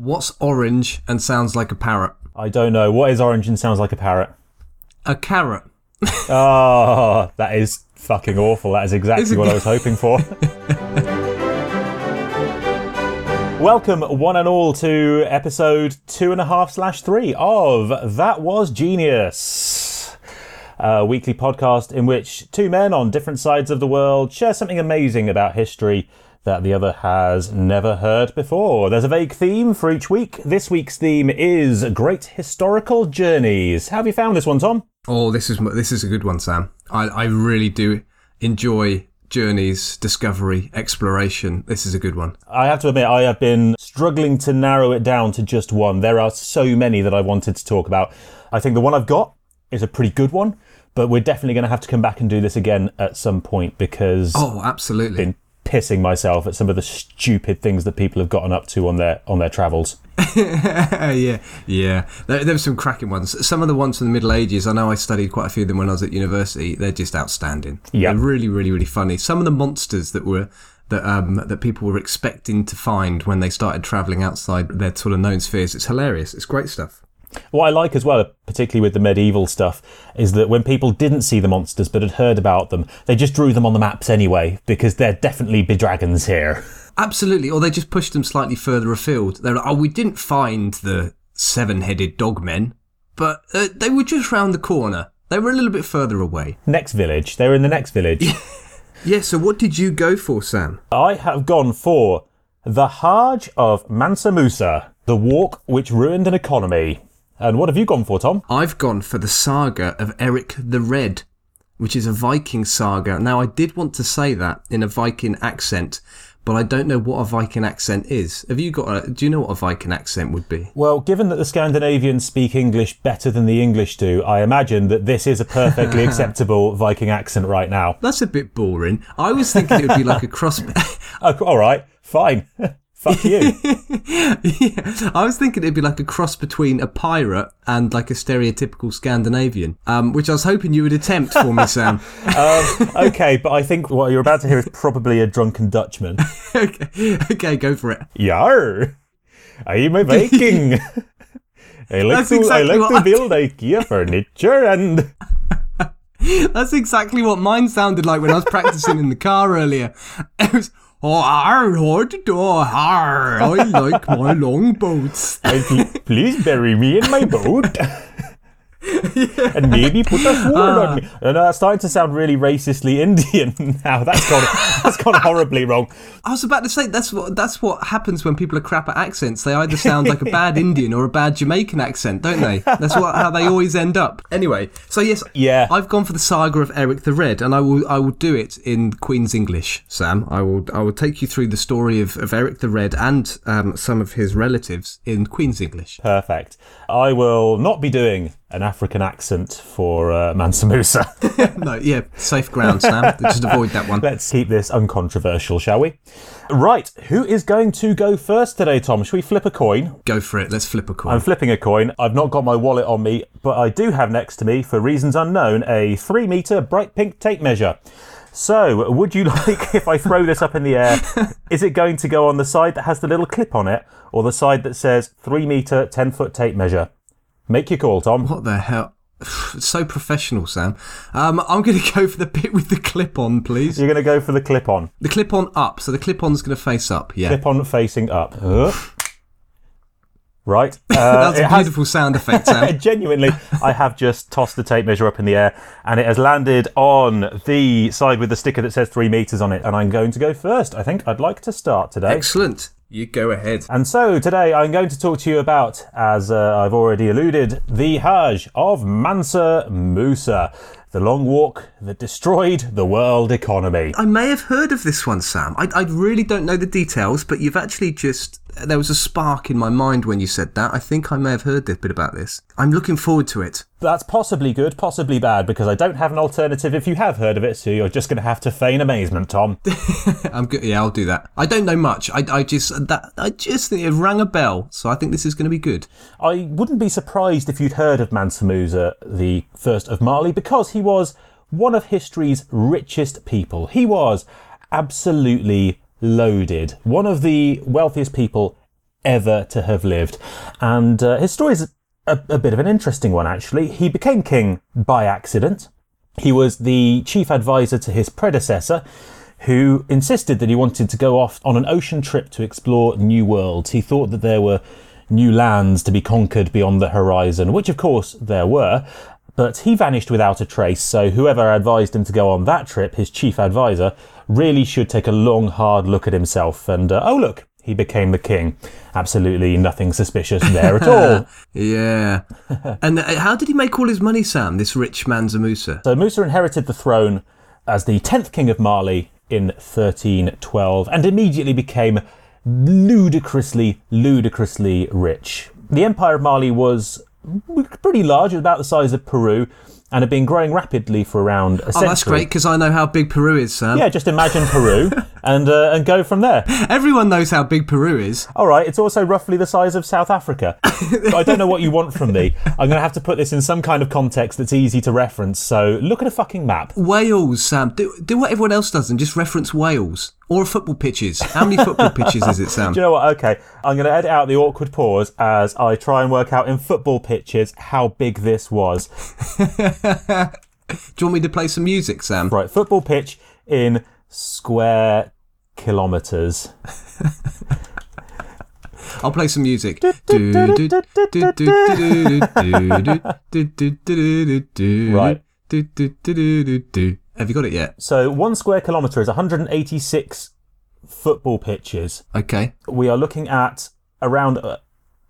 What's orange and sounds like a parrot? I don't know. What is orange and sounds like a parrot? A carrot. Oh, that is fucking awful. That is exactly what I was hoping for. Welcome, one and all, to episode two and a half slash three of That Was Genius, a weekly podcast in which two men on different sides of the world share something amazing about history that the other has never heard before. There's a vague theme for each week. This week's theme is Great Historical Journeys. How have you found this one, Tom? Oh, this is this is a good one, Sam. I, I really do enjoy journeys, discovery, exploration. This is a good one. I have to admit, I have been struggling to narrow it down to just one. There are so many that I wanted to talk about. I think the one I've got is a pretty good one, but we're definitely going to have to come back and do this again at some point because Oh, absolutely. been pissing myself at some of the stupid things that people have gotten up to on their on their travels. yeah, yeah. There, there were some cracking ones. Some of the ones from the Middle Ages, I know I studied quite a few of them when I was at university. They're just outstanding. Yeah. They're really, really, really funny. Some of the monsters that were that um that people were expecting to find when they started traveling outside their sort of known spheres. It's hilarious. It's great stuff. What I like as well, particularly with the medieval stuff, is that when people didn't see the monsters but had heard about them, they just drew them on the maps anyway because there definitely be dragons here. Absolutely. Or they just pushed them slightly further afield. They're like, oh, we didn't find the seven-headed dogmen, but uh, they were just round the corner. They were a little bit further away. Next village, they were in the next village. Yeah. So what did you go for, Sam? I have gone for the Hajj of Mansa Musa, the walk which ruined an economy. And what have you gone for, Tom? I've gone for the saga of Eric the Red, which is a Viking saga. Now, I did want to say that in a Viking accent, but I don't know what a Viking accent is. Have you got a? Do you know what a Viking accent would be? Well, given that the Scandinavians speak English better than the English do, I imagine that this is a perfectly acceptable Viking accent right now. That's a bit boring. I was thinking it would be like a cross. Oh, all right, fine. Fuck you. yeah, I was thinking it'd be like a cross between a pirate and like a stereotypical Scandinavian, um, which I was hoping you would attempt for me, Sam. um, okay, but I think what you're about to hear is probably a drunken Dutchman. okay, okay, go for it. Yar! I'm a Viking. I like That's to exactly I like to I- build IKEA furniture and That's exactly what mine sounded like when I was practicing in the car earlier. It was, oh, ar, er hard to do, ar, I like my long boats. Pl- please bury me in my boat. and maybe put a sword on me. And uh, that's starting to sound really racistly Indian now. That's gone, that's gone horribly wrong. I was about to say that's what that's what happens when people are crap at accents. They either sound like a bad Indian or a bad Jamaican accent, don't they? That's what how they always end up. Anyway, so yes, Yeah. I've gone for the saga of Eric the Red, and I will I will do it in Queen's English. Sam, I will I will take you through the story of, of Eric the Red and um, some of his relatives in Queen's English. Perfect. I will not be doing an African accent for uh, Mansa Musa. no, yeah, safe ground, Sam. Just avoid that one. Let's keep this uncontroversial, shall we? Right, who is going to go first today, Tom? Should we flip a coin? Go for it. Let's flip a coin. I'm flipping a coin. I've not got my wallet on me, but I do have next to me, for reasons unknown, a three metre bright pink tape measure. So, would you like, if I throw this up in the air, is it going to go on the side that has the little clip on it, or the side that says three metre, 10 foot tape measure? Make your call, Tom. What the hell? so professional, Sam. Um, I'm going to go for the bit with the clip on, please. You're going to go for the clip on. The clip on up. So the clip on's going to face up. Yeah. Clip on facing up. Uh. Right. Uh, That's a has- beautiful sound effect, Sam. Genuinely, I have just tossed the tape measure up in the air and it has landed on the side with the sticker that says three metres on it. And I'm going to go first. I think I'd like to start today. Excellent. You go ahead. And so today I'm going to talk to you about, as uh, I've already alluded, the Hajj of Mansa Musa, the long walk that destroyed the world economy. I may have heard of this one, Sam. I, I really don't know the details, but you've actually just. There was a spark in my mind when you said that. I think I may have heard a bit about this. I'm looking forward to it. That's possibly good, possibly bad, because I don't have an alternative if you have heard of it, so you're just going to have to feign amazement, Tom. I'm good. Yeah, I'll do that. I don't know much. I, I just that I just think it rang a bell, so I think this is going to be good. I wouldn't be surprised if you'd heard of Mansa Musa, the first of Mali, because he was one of history's richest people. He was absolutely loaded. One of the wealthiest people ever to have lived. And uh, his story is a, a bit of an interesting one, actually. He became king by accident. He was the chief advisor to his predecessor, who insisted that he wanted to go off on an ocean trip to explore new worlds. He thought that there were new lands to be conquered beyond the horizon, which of course there were. But he vanished without a trace, so whoever advised him to go on that trip, his chief advisor, really should take a long, hard look at himself and, uh, oh, look, he became the king. Absolutely nothing suspicious there at all. Yeah. and uh, how did he make all his money, Sam, this rich Mansa Musa? So Musa inherited the throne as the 10th king of Mali in 1312 and immediately became ludicrously, ludicrously rich. The Empire of Mali was pretty large, about the size of Peru, and had been growing rapidly for around a Oh, that's great because I know how big Peru is, Sam. Yeah, just imagine Peru and uh, and go from there. Everyone knows how big Peru is. All right, it's also roughly the size of South Africa. I don't know what you want from me. I'm going to have to put this in some kind of context that's easy to reference. So look at a fucking map. Wales, Sam. Do, do what everyone else does and just reference Wales. Or football pitches. How many football pitches is it, Sam? Do you know what? Okay, I'm going to edit out the awkward pause as I try and work out in football pitches how big this was. Do you want me to play some music, Sam? Right, football pitch in square kilometres. I'll play some music. Right. Have you got it yet? So one square kilometre is 186 football pitches. Okay. We are looking at around uh,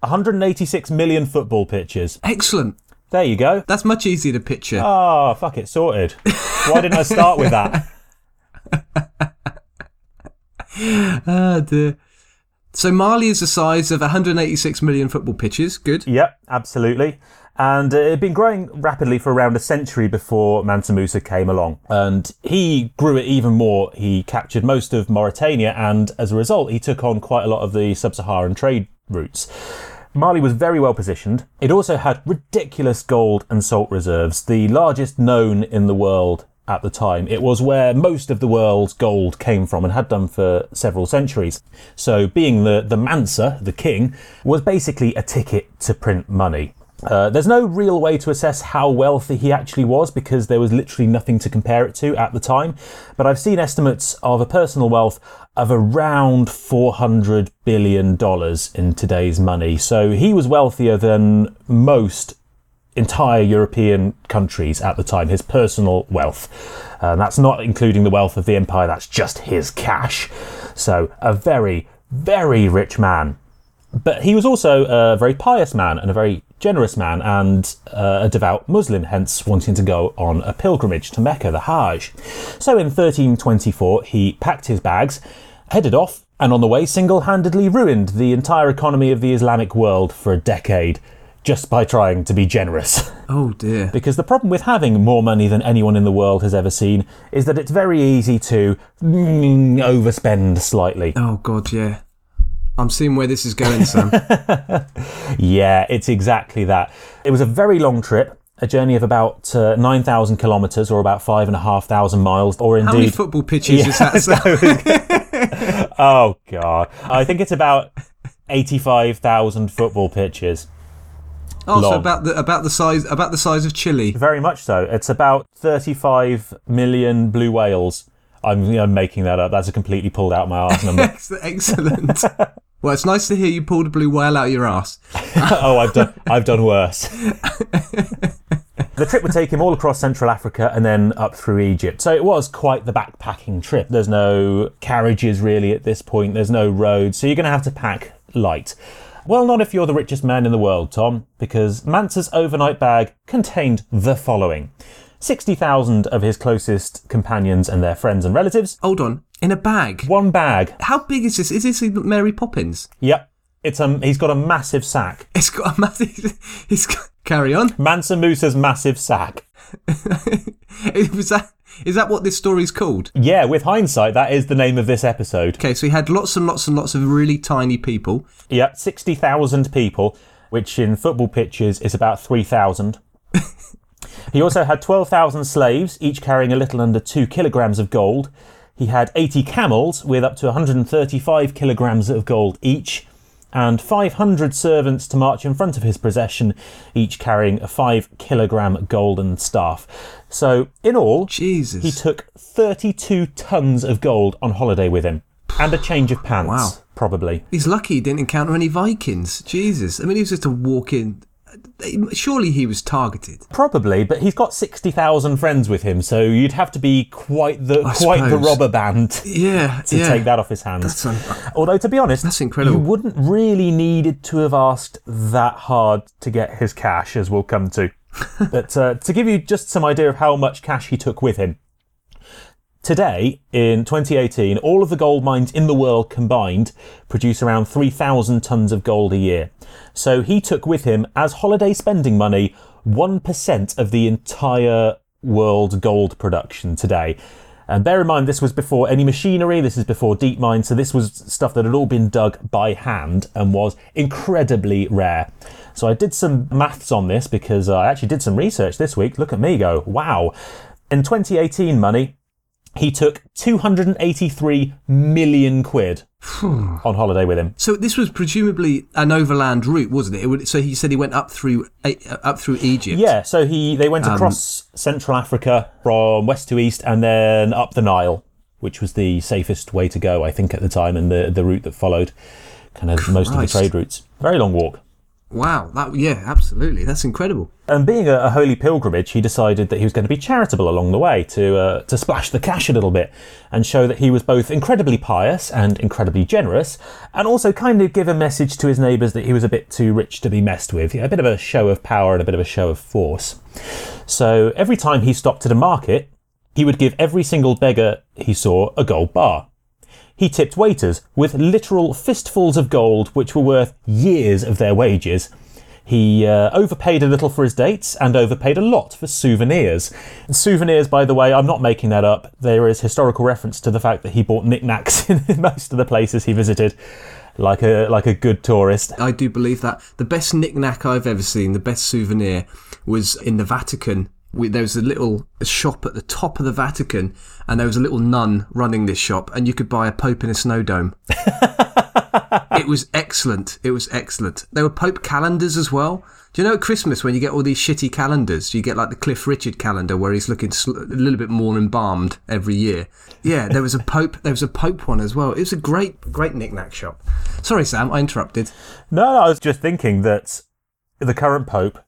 186 million football pitches. Excellent. There you go. That's much easier to picture. Ah, fuck it, sorted. Why didn't I start with that? Ah, dear. So Mali is the size of 186 million football pitches. Good. Yep, absolutely. And uh, it had been growing rapidly for around a century before Mansa Musa came along. And he grew it even more. He captured most of Mauritania, and as a result, he took on quite a lot of the sub Saharan trade routes. Mali was very well positioned. It also had ridiculous gold and salt reserves, the largest known in the world at the time. It was where most of the world's gold came from and had done for several centuries. So being the, the Mansa, the king, was basically a ticket to print money. Uh, there's no real way to assess how wealthy he actually was because there was literally nothing to compare it to at the time. But I've seen estimates of a personal wealth of around $400 billion in today's money. So he was wealthier than most entire European countries at the time, his personal wealth. Uh, that's not including the wealth of the empire, that's just his cash. So, a very, very rich man. But he was also a very pious man and a very generous man and uh, a devout Muslim, hence wanting to go on a pilgrimage to Mecca, the Hajj. So in 1324, he packed his bags, headed off, and on the way single handedly ruined the entire economy of the Islamic world for a decade just by trying to be generous. Oh dear. Because the problem with having more money than anyone in the world has ever seen is that it's very easy to mm, overspend slightly. Oh god, yeah. I'm seeing where this is going, Sam. Yeah, it's exactly that. It was a very long trip, a journey of about uh, 9,000 kilometres or about 5,500 miles, or How many indeed. football pitches is that, Sam? oh, God. I think it's about 85,000 football pitches. Oh, so about the about the size about the size of Chile. Very much so. It's about 35 million blue whales. I'm, you know, making that up. That's a completely pulled out my arse number. Excellent. Well, it's nice to hear you pulled a blue whale out of your ass. oh, I've done I've done worse. the trip would take him all across Central Africa and then up through Egypt. So it was quite the backpacking trip. There's no carriages really at this point. There's no roads, so you're going to have to pack light. Well, not if you're the richest man in the world, Tom, because Mansa's overnight bag contained the following. 60,000 of his closest companions and their friends and relatives. Hold on, in a bag. One bag. How big is this? Is this Mary Poppins? Yep. It's um he's got a massive sack. It's got a massive. It's got, carry on. Mansa Musa's massive sack. Was that? Is that what this story's called? Yeah, with hindsight, that is the name of this episode. Okay, so he had lots and lots and lots of really tiny people. Yep, 60,000 people, which in football pitches is about 3,000. he also had 12,000 slaves, each carrying a little under 2 kilograms of gold. He had 80 camels with up to 135 kilograms of gold each. and 500 servants to march in front of his procession, each carrying a 5 kilogram golden staff. So, in all, Jesus. he took 32 tons of gold on holiday with him, and a change of pants, Wow. probably. He's lucky he didn't encounter any Vikings. Jesus. I mean, he was just a walk in. Surely he was targeted. Probably, but he's got 60,000 friends with him, so you'd have to be quite the I quite the robber band Yeah. to yeah. take that off his hands. Un- Although, to be honest, That's incredible. You wouldn't really needed to have asked that hard to get his cash, as we'll come to. but uh, to give you just some idea of how much cash he took with him, today in 2018, all of the gold mines in the world combined produce around 3,000 tons of gold a year. So he took with him, as holiday spending money, 1% of the entire world gold production today. And bear in mind, this was before any machinery, this is before deep mine, so this was stuff that had all been dug by hand and was incredibly rare. So I did some maths on this because uh, I actually did some research this week. Look at me go, wow. In 2018 money, he took 283 million quid on holiday with him. So this was presumably an overland route, wasn't it? it would, so he said he went up through uh, up through Egypt. Yeah, so he they went Um, across Central Africa from west to east and then up the Nile, which was the safest way to go, I think, at the time, and the, the route that followed kind of most of the trade routes. Very long walk. Wow. That yeah, absolutely. That's incredible. And being a, a holy pilgrimage, he decided that he was going to be charitable along the way to uh, to splash the cash a little bit and show that he was both incredibly pious and incredibly generous, and also kind of give a message to his neighbours that he was a bit too rich to be messed with. A bit of a show of power and a bit of a show of force. So every time he stopped at a market, he would give every single beggar he saw a gold bar. He tipped waiters with literal fistfuls of gold, which were worth years of their wages. He uh, overpaid a little for his dates and overpaid a lot for souvenirs. And souvenirs, by the way, I'm not making that up. There is historical reference to the fact that he bought knickknacks in most of the places he visited, like a like a good tourist. I do believe that the best knick-knack I've ever seen, the best souvenir, was in the Vatican. We, there was a little shop at the top of the Vatican, and there was a little nun running this shop, and you could buy a pope in a snow dome. it was excellent. It was excellent. There were pope calendars as well. Do you know at Christmas when you get all these shitty calendars, you get like the Cliff Richard calendar where he's looking sl- a little bit more embalmed every year. Yeah, there was a pope. There was a pope one as well. It was a great, great knick-knack shop. Sorry, Sam, I interrupted. No, no, I was just thinking that the current Pope,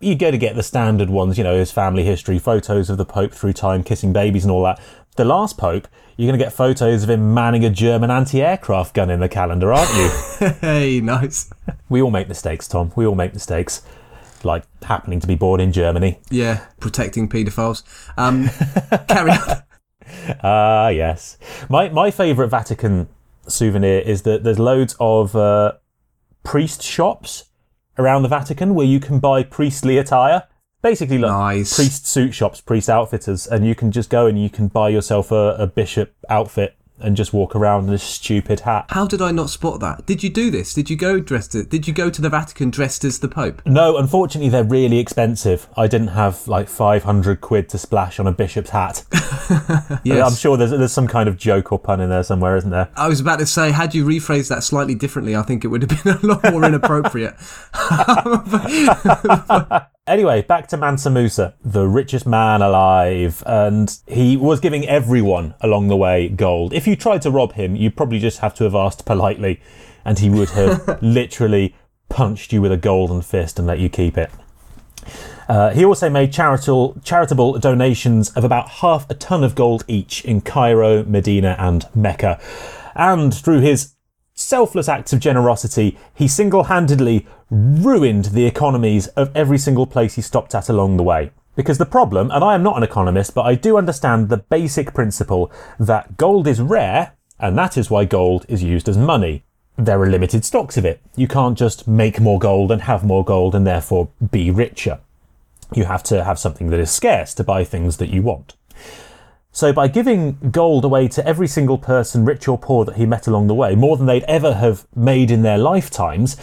you go to get the standard ones, you know, his family history, photos of the Pope through time, kissing babies and all that. The last Pope, you're going to get photos of him manning a German anti aircraft gun in the calendar, aren't you? Hey, nice. we all make mistakes, Tom. We all make mistakes. Like happening to be born in Germany. Yeah, protecting paedophiles. Um, carry on. Ah, yes. My my favourite Vatican souvenir is that there's loads of uh, priest shops around the Vatican where you can buy priestly attire. Basically, like Nice. priest suit shops, priest outfitters, and you can just go and you can buy yourself a, a bishop outfit and just walk around in a stupid hat. How did I not spot that? Did you do this? Did you go dressed? As, did you go to the Vatican dressed as the Pope? No, unfortunately, they're really expensive. I didn't have like 500 quid to splash on a bishop's hat. Yes. I'm sure there's, there's some kind of joke or pun in there somewhere, isn't there? I was about to say, had you rephrased that slightly differently, I think it would have been a lot more inappropriate. Anyway, back to Mansa Musa, the richest man alive, and he was giving everyone along the way gold. If you tried to rob him, you probably just have to have asked politely, and he would have literally punched you with a golden fist and let you keep it. Uh, he also made charitable, charitable donations of about half a ton of gold each in Cairo, Medina, and Mecca. And through his selfless acts of generosity, he single handedly ruined the economies of every single place he stopped at along the way. Because the problem, and I am not an economist, but I do understand the basic principle that gold is rare, and that is why gold is used as money. There are limited stocks of it. You can't just make more gold and have more gold and therefore be richer. You have to have something that is scarce to buy things that you want. So, by giving gold away to every single person, rich or poor, that he met along the way, more than they'd ever have made in their lifetimes,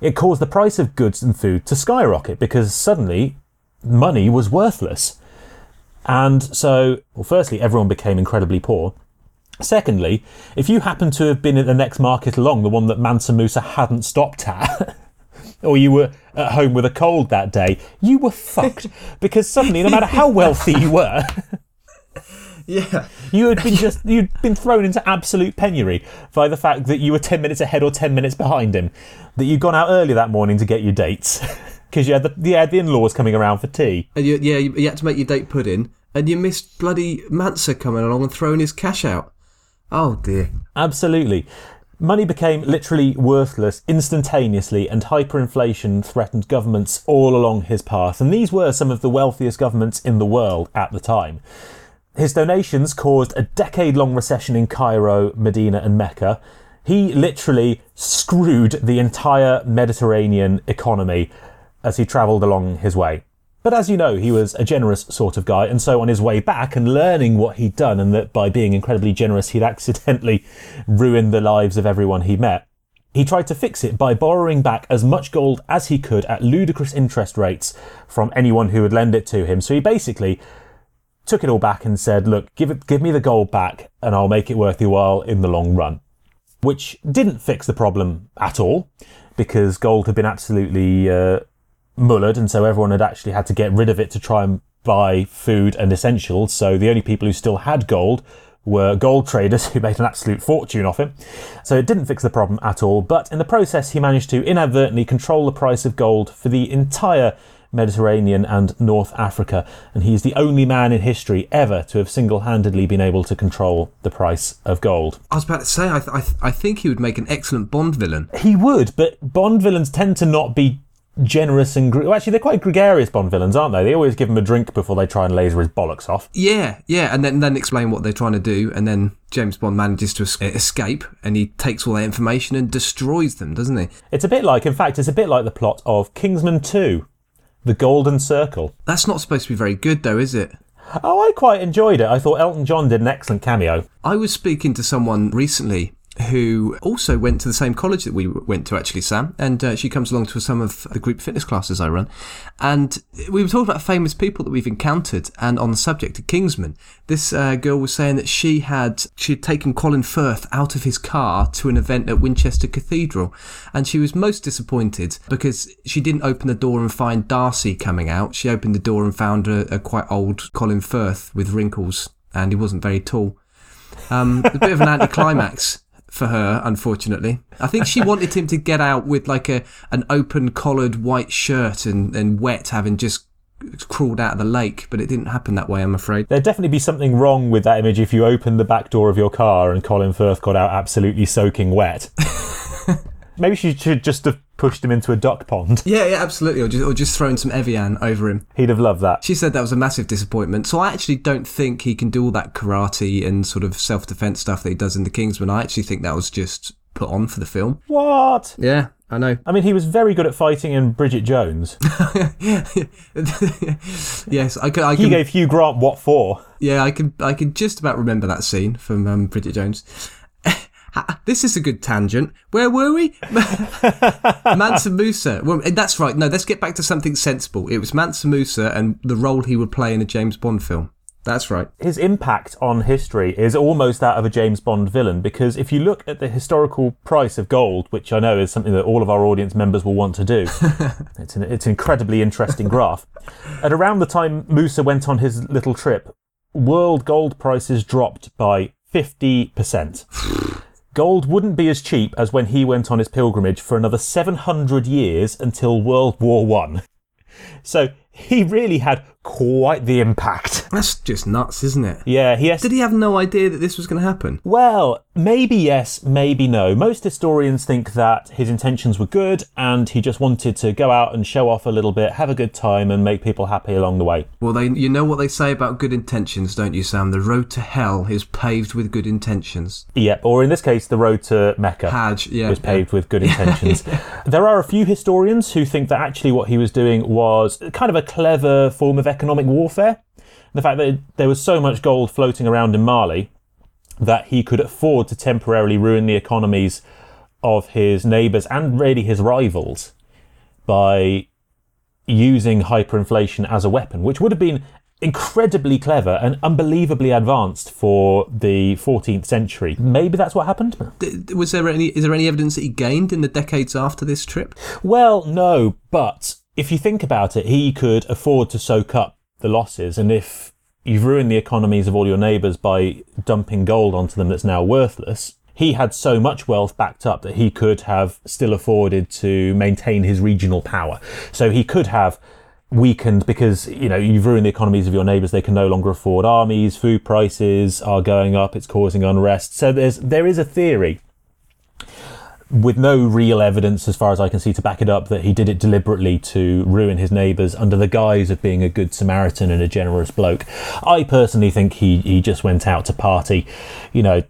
it caused the price of goods and food to skyrocket because suddenly money was worthless. And so, well, firstly, everyone became incredibly poor. Secondly, if you happened to have been at the next market along, the one that Mansa Musa hadn't stopped at, or you were at home with a cold that day, you were fucked. because suddenly, no matter how wealthy you were, Yeah. you had been just you'd been thrown into absolute penury by the fact that you were ten minutes ahead or ten minutes behind him, that you'd gone out early that morning to get your dates because you had the you had the in-laws coming around for tea. And you, yeah, you, you had to make your date pudding, and you missed bloody Mansa coming along and throwing his cash out. Oh dear. Absolutely. Money became literally worthless instantaneously, and hyperinflation threatened governments all along his path. And these were some of the wealthiest governments in the world at the time. His donations caused a decade long recession in Cairo, Medina, and Mecca. He literally screwed the entire Mediterranean economy as he travelled along his way. But as you know, he was a generous sort of guy, and so on his way back and learning what he'd done, and that by being incredibly generous, he'd accidentally ruined the lives of everyone he met, he tried to fix it by borrowing back as much gold as he could at ludicrous interest rates from anyone who would lend it to him. So he basically took it all back and said, "Look, give it, give me the gold back, and I'll make it worth your while in the long run." Which didn't fix the problem at all, because gold had been absolutely uh, mullered, and so everyone had actually had to get rid of it to try and buy food and essentials. So the only people who still had gold were gold traders who made an absolute fortune off him. So it didn't fix the problem at all, but in the process, he managed to inadvertently control the price of gold for the entire Mediterranean and North Africa, and he's the only man in history ever to have single handedly been able to control the price of gold. I was about to say, I, th- I, th- I think he would make an excellent Bond villain. He would, but Bond villains tend to not be generous and well, actually they're quite gregarious Bond villains, aren't they? They always give him a drink before they try and laser his bollocks off. Yeah, yeah, and then then explain what they're trying to do, and then James Bond manages to eh, escape, and he takes all that information and destroys them, doesn't he? It's a bit like, in fact, it's a bit like the plot of Kingsman 2, The Golden Circle. That's not supposed to be very good, though, is it? Oh, I quite enjoyed it. I thought Elton John did an excellent cameo. I was speaking to someone recently who also went to the same college that we went to, actually, Sam, and uh, she comes along to some of the group fitness classes I run. And we were talking about famous people that we've encountered, and on the subject of Kingsman, this uh, girl was saying that she had she had taken Colin Firth out of his car to an event at Winchester Cathedral, and she was most disappointed because she didn't open the door and find Darcy coming out. She opened the door and found a, a quite old Colin Firth with wrinkles, and he wasn't very tall. Um, a bit of an anticlimax for her, unfortunately. I think she wanted him to get out with like a an open collared white shirt and, and wet, having just crawled out of the lake, but it didn't happen that way, I'm afraid. There'd definitely be something wrong with that image if you opened the back door of your car and Colin Firth got out absolutely soaking wet. Maybe she should just have pushed him into a duck pond. Yeah, yeah, absolutely. Or just, or just thrown some Evian over him. He'd have loved that. She said that was a massive disappointment. So I actually don't think he can do all that karate and sort of self defense stuff that he does in The Kingsman. I actually think that was just put on for the film. What? Yeah, I know. I mean, he was very good at fighting in Bridget Jones. yes, I can. I He gave Hugh Grant what for? Yeah, I can. I can just about remember that scene from um, Bridget Jones. This is a good tangent. Where were we? Mansa Musa. Well, eh, that's right. No, let's get back to something sensible. It was Mansa Musa and the role he would play in a James Bond film. That's right. His impact on history is almost that of a James Bond villain because if you look at the historical price of gold, which I know is something that all of our audience members will want to do, it's an, it's an incredibly interesting graph. At around the time Musa went on his little trip, world gold prices dropped by 50%. Gold wouldn't be as cheap as when he went on his pilgrimage for another 700 years until World War One. So he really had quite the impact. That's just nuts, isn't it? Yeah, he has Did he have no idea that this was going to happen? Well, maybe yes, maybe no. Most historians think that his intentions were good and he just wanted to go out and show off a little bit, have a good time, and make people happy along the way. Well, they, you know what they say about good intentions, don't you, Sam? The road to hell is paved with good intentions. Yep, or in this case, the road to Mecca. Hajj, yeah. was paved with good intentions. there are a few historians who think that actually what he was doing was kind of a clever form of economic warfare. The fact that there was so much gold floating around in Mali that he could afford to temporarily ruin the economies of his neighbours and really his rivals by using hyperinflation as a weapon, which would have been incredibly clever and unbelievably advanced for the 14th century. Maybe that's what happened. Was there any? Is there any evidence that he gained in the decades after this trip? Well, no, but if you think about it, he could afford to soak up the losses, and if you've ruined the economies of all your neighbours by dumping gold onto them that's now worthless. He had so much wealth backed up that he could have still afforded to maintain his regional power. So he could have weakened because you know you've ruined the economies of your neighbours. They can no longer afford armies. Food prices are going up. It's causing unrest. So there's there is a theory with no real evidence, as far as I can see, to back it up, that he did it deliberately to ruin his neighbours under the guise of being a good Samaritan and a generous bloke. I personally think he, he just went out to party. You know,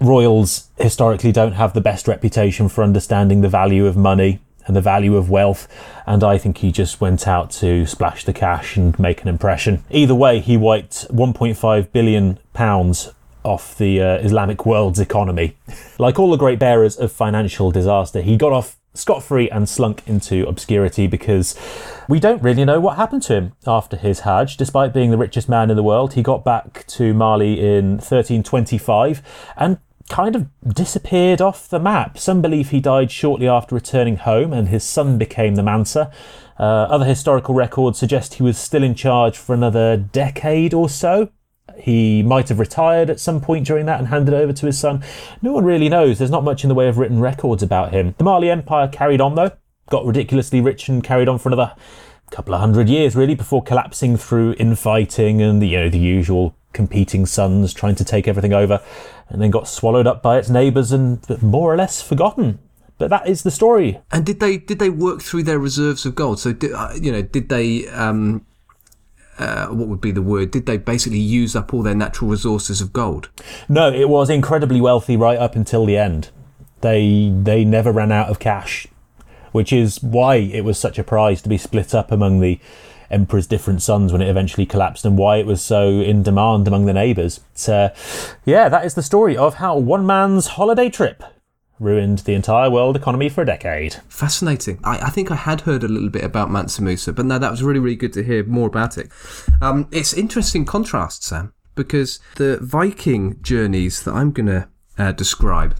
royals historically don't have the best reputation for understanding the value of money and the value of wealth, and I think he just went out to splash the cash and make an impression. Either way, he wiped 1.5 billion pounds off the uh, Islamic world's economy. Like all the great bearers of financial disaster, he got off scot free and slunk into obscurity because we don't really know what happened to him after his Hajj. Despite being the richest man in the world, he got back to Mali in 1325 and kind of disappeared off the map. Some believe he died shortly after returning home and his son became the Mansa. Uh, other historical records suggest he was still in charge for another decade or so. He might have retired at some point during that and handed over to his son. No one really knows. There's not much in the way of written records about him. The Mali Empire carried on though, got ridiculously rich and carried on for another couple of hundred years really before collapsing through infighting and the, you know the usual competing sons trying to take everything over and then got swallowed up by its neighbours and more or less forgotten. But that is the story. And did they did they work through their reserves of gold? So did, uh, you know did they um, uh, what would be the word? Did they basically use up all their natural resources of gold? No, it was incredibly wealthy right up until the end. They they never ran out of cash, which is why it was such a prize to be split up among the emperor's different sons when it eventually collapsed, and why it was so in demand among the neighbours. So, yeah, that is the story of how one man's holiday trip ruined the entire world economy for a decade. Fascinating. I, I think I had heard a little bit about Mansa Musa, but no, that was really, really good to hear more about it. Um, it's interesting contrast, Sam, because the Viking journeys that I'm going to uh, describe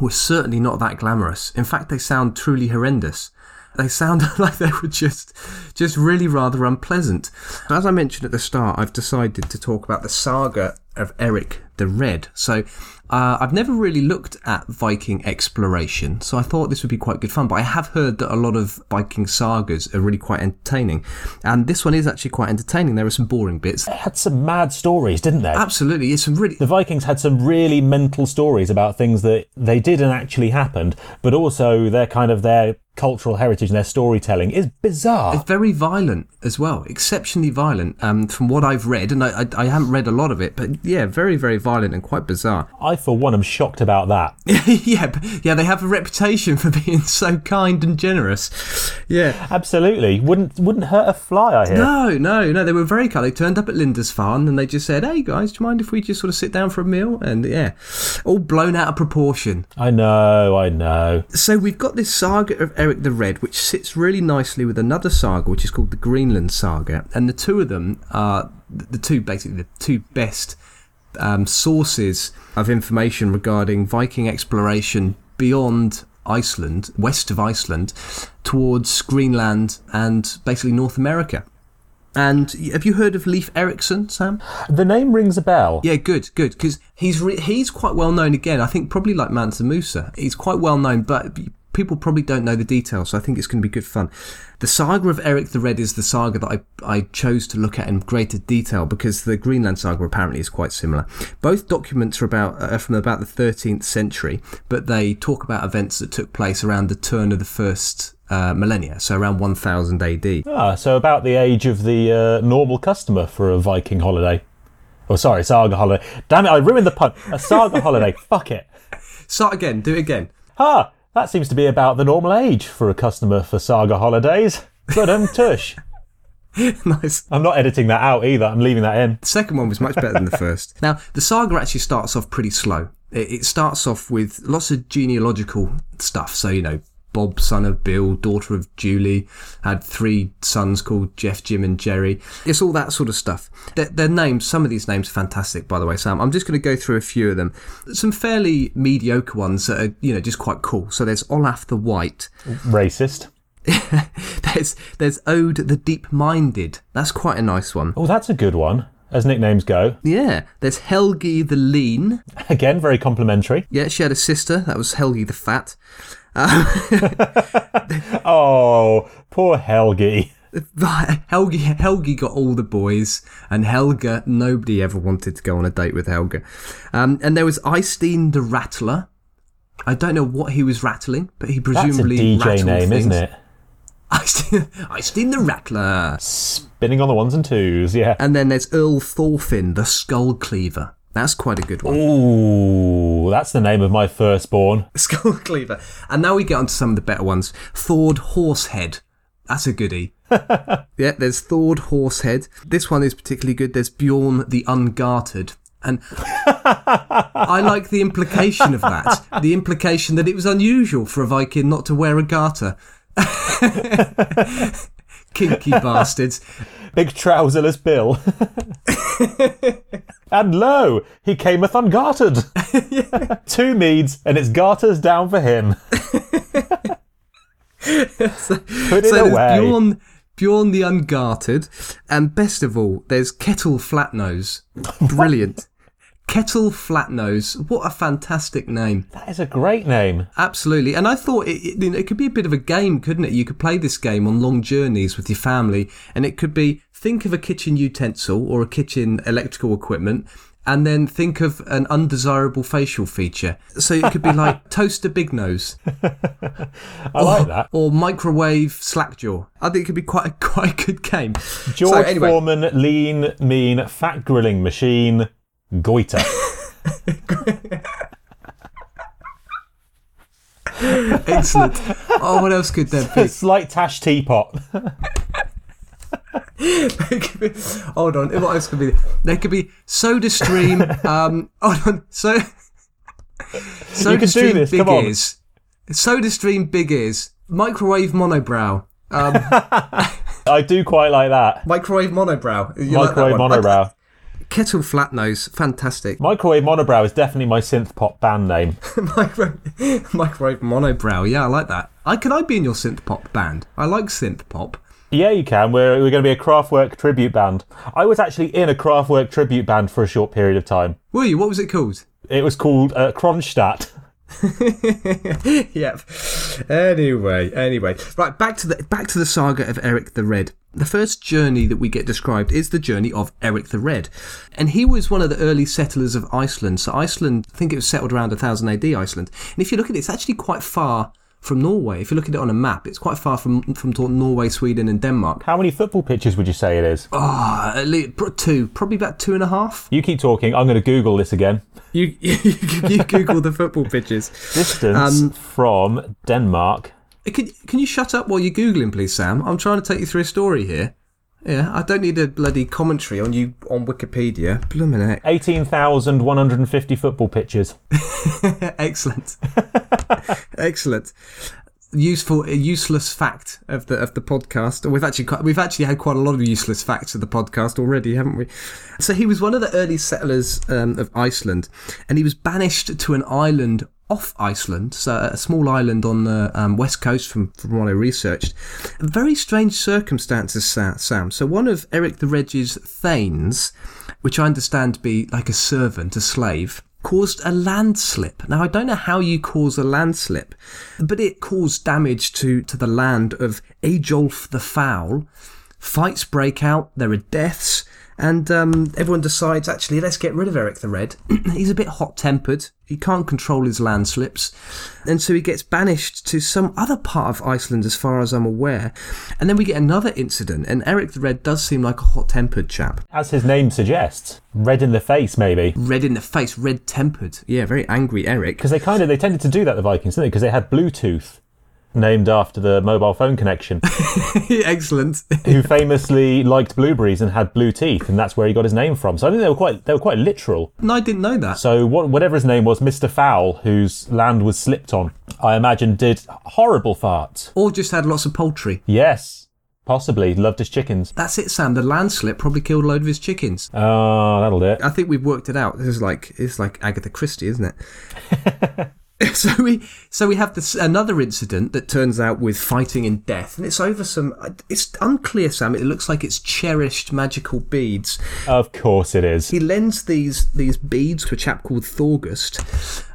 were certainly not that glamorous. In fact, they sound truly horrendous. They sound like they were just, just really rather unpleasant. As I mentioned at the start, I've decided to talk about the saga of Eric the Red. So uh, I've never really looked at Viking exploration, so I thought this would be quite good fun. But I have heard that a lot of Viking sagas are really quite entertaining, and this one is actually quite entertaining. There are some boring bits. They had some mad stories, didn't they? Absolutely, it's some really. The Vikings had some really mental stories about things that they did and actually happened, but also their kind of their cultural heritage and their storytelling is bizarre. It's very violent as well, exceptionally violent. Um, from what I've read, and I, I, I haven't read a lot of it, but yeah, very very violent and quite bizarre. I, for one, am shocked about that. yeah, yeah, they have a reputation for being so kind and generous. Yeah. Absolutely, wouldn't wouldn't hurt a fly. I hear. No, no, no. They were very kind. They turned up at Lindisfarne and they just said, "Hey guys, do you mind if we just sort of sit down for a meal?" And yeah, all blown out of proportion. I know, I know. So we've got this saga of Eric the Red, which sits really nicely with another saga, which is called the Greenland Saga, and the two of them are the two basically the two best um, sources of information regarding Viking exploration beyond Iceland, west of Iceland, towards Greenland and basically North America. And have you heard of Leif Erikson, Sam? The name rings a bell. Yeah, good, good, because he's re- he's quite well known. Again, I think probably like Mansa Musa, he's quite well known, but people probably don't know the details. So I think it's going to be good fun. The saga of Eric the Red is the saga that I I chose to look at in greater detail because the Greenland saga apparently is quite similar. Both documents are about uh, from about the 13th century, but they talk about events that took place around the turn of the first. Uh, millennia, so around 1000 AD. Ah, so about the age of the uh, normal customer for a Viking holiday. Oh, sorry, saga holiday. Damn it, I ruined the pun. A saga holiday. Fuck it. Start again, do it again. Ah, that seems to be about the normal age for a customer for saga holidays. Good um tush. nice. I'm not editing that out either. I'm leaving that in. The second one was much better than the first. Now, the saga actually starts off pretty slow. It, it starts off with lots of genealogical stuff. So, you know, Bob, son of Bill, daughter of Julie, had three sons called Jeff, Jim, and Jerry. It's all that sort of stuff. Their, their names, some of these names are fantastic, by the way, Sam. I'm just going to go through a few of them. Some fairly mediocre ones that are, you know, just quite cool. So there's Olaf the White. Racist. there's there's Aud the Deep Minded. That's quite a nice one. Oh, that's a good one, as nicknames go. Yeah. There's Helgi the Lean. Again, very complimentary. Yeah, she had a sister. That was Helgi the Fat. Oh, poor Helgi. Helgi Helgi got all the boys, and Helga nobody ever wanted to go on a date with Helga. Um, and there was Eystein the Rattler. I don't know what he was rattling, but he That's a presumably DJ name, things. isn't it? Eystein, Eystein the Rattler. Spinning on the ones and twos, yeah. And then there's Earl Thorfinn the Skull Cleaver. That's quite a good one. Ooh, that's the name of my firstborn. Skull Cleaver. And now we get onto some of the better ones. Thord Horsehead. That's a goodie. yeah, there's Thord Horsehead. This one is particularly good. There's Bjorn the Ungartered. And I like the implication of that. The implication that it was unusual for a Viking not to wear a garter. Kinky bastards. Big trouserless Bill. and lo, he cameth ungartered. Two meads, and it's garters down for him. Put it So away. Bjorn, Bjorn the Ungartered, and best of all, there's Kettle Flatnose. Brilliant. Kettle Flatnose. What a fantastic name. That is a great name. Absolutely. And I thought it, it, it could be a bit of a game, couldn't it? You could play this game on long journeys with your family, and it could be think of a kitchen utensil or a kitchen electrical equipment. And then think of an undesirable facial feature. So it could be like toaster big nose I like that. or microwave slackjaw. I think it could be quite a, quite a good game. George so anyway, Foreman, lean, mean, fat grilling machine, goiter. excellent. Oh, what else could there be? Slight tash teapot. Be- hold on, what else could be? There could be Soda Stream. Um, hold on, so Soda can do Stream this, Big come on. Ears, Soda Stream Big Ears, Microwave Monobrow, um, I do quite like that. Microwave Monobrow. You like that Microwave one? monobrow. Kettle Flatnose, fantastic. Microwave monobrow is definitely my synth pop band name. Micro, microwave Monobrow, yeah, I like that. I could I be in your synth pop band? I like synth pop. Yeah, you can. We're, we're going to be a Kraftwerk tribute band. I was actually in a Kraftwerk tribute band for a short period of time. Were you? What was it called? It was called uh, Kronstadt. yep. Anyway, anyway, right back to the back to the saga of Eric the Red. The first journey that we get described is the journey of Eric the Red, and he was one of the early settlers of Iceland. So Iceland, I think it was settled around 1000 AD. Iceland, and if you look at it, it's actually quite far from Norway. If you look at it on a map, it's quite far from from Norway, Sweden, and Denmark. How many football pitches would you say it is? Ah, at least two, probably about two and a half. You keep talking. I'm going to Google this again. You you, you Google the football pitches. Distance Um, from Denmark. Can, can you shut up while you're Googling, please, Sam? I'm trying to take you through a story here. Yeah, I don't need a bloody commentary on you on Wikipedia. Heck. 18,150 football pitches. Excellent. Excellent. Useful, a useless fact of the of the podcast. We've actually quite, we've actually had quite a lot of useless facts of the podcast already, haven't we? So he was one of the early settlers um, of Iceland, and he was banished to an island off Iceland, so a small island on the um, west coast, from from what I researched. Very strange circumstances, Sam. So one of Eric the Red's thanes, which I understand to be like a servant, a slave caused a landslip. Now I don't know how you cause a landslip, but it caused damage to, to the land of Eyjolf the Foul. Fights break out, there are deaths, and um, everyone decides actually let's get rid of Eric the Red. He's a bit hot tempered, he can't control his landslips, and so he gets banished to some other part of Iceland as far as I'm aware. And then we get another incident, and Eric the Red does seem like a hot tempered chap. As his name suggests, red in the face, maybe. Red in the face, red tempered. Yeah, very angry Eric. Because they kind of they tended to do that, the Vikings, didn't they? Because they had Bluetooth, named after the mobile phone connection, Excellent. who famously liked blueberries and had blue teeth, and that's where he got his name from. So I think they were quite they were quite literal. No, I didn't know that. So what, whatever his name was, Mister Fowl, whose land was slipped on. I imagine did horrible farts. Or just had lots of poultry. Yes, possibly. Loved his chickens. That's it, Sam. The landslip probably killed a load of his chickens. Oh, that'll do it. I think we've worked it out. This is like it's like Agatha Christie, isn't it? so we so we have this another incident that turns out with fighting and death, and it's over some. It's unclear, Sam. It looks like it's cherished magical beads. Of course it is. He lends these these beads to a chap called Thorgest,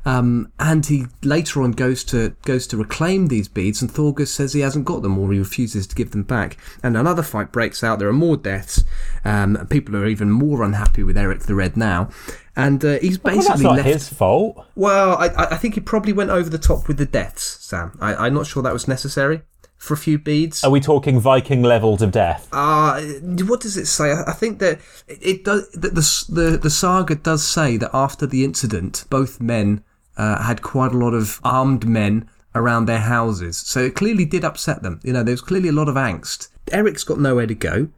um, and he later on goes to goes to reclaim these beads, and Thorgest says he hasn't got them or he refuses to give them back. And another fight breaks out. There are more deaths. Um, people are even more unhappy with Eric the Red now. And uh, he's Well, that's basically not left. his fault. Well, I, I think he probably went over the top with the deaths, Sam. I, I'm not sure that was necessary for a few beads. Are we talking Viking levels of death? Uh, what does it say? I think that it, it does. That the, the the saga does say that after the incident, both men uh, had quite a lot of armed men around their houses, so it clearly did upset them. You know, there was clearly a lot of angst. Eric's got nowhere to go,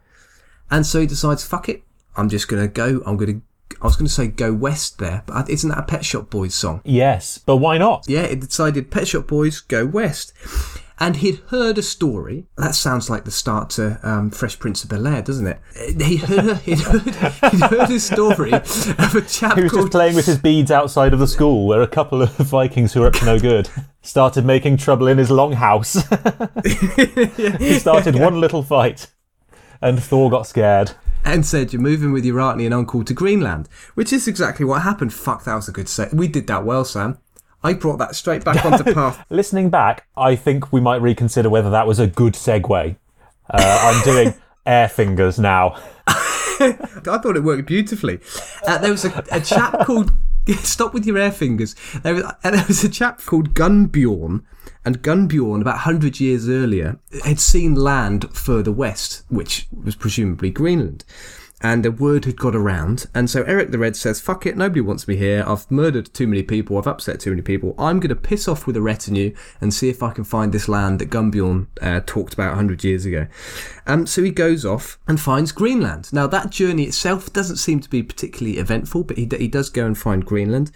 and so he decides, "Fuck it, I'm just gonna go. I'm gonna." I was going to say go west there, but isn't that a Pet Shop Boys song? Yes, but why not? Yeah, it decided Pet Shop Boys go west. And he'd heard a story. That sounds like the start to um, Fresh Prince of Bel Air, doesn't it? He heard, he'd, heard, he'd heard a story of a chap He was just called. playing with his beads outside of the school where a couple of Vikings who were up to no good started making trouble in his longhouse. he started one little fight and Thor got scared. And said, You're moving with your auntie and uncle to Greenland, which is exactly what happened. Fuck, that was a good set. We did that well, Sam. I brought that straight back onto path. Listening back, I think we might reconsider whether that was a good segue. Uh, I'm doing air fingers now. I thought it worked beautifully. Uh, there was a, a chap called. Stop with your air fingers. There was, uh, there was a chap called Gunbjorn, and Gunbjorn, about 100 years earlier, had seen land further west, which was presumably Greenland. And a word had got around, and so Eric the Red says, Fuck it, nobody wants me here. I've murdered too many people, I've upset too many people. I'm going to piss off with a retinue and see if I can find this land that Gunbjorn uh, talked about 100 years ago. Um, so he goes off and finds Greenland. Now, that journey itself doesn't seem to be particularly eventful, but he, d- he does go and find Greenland.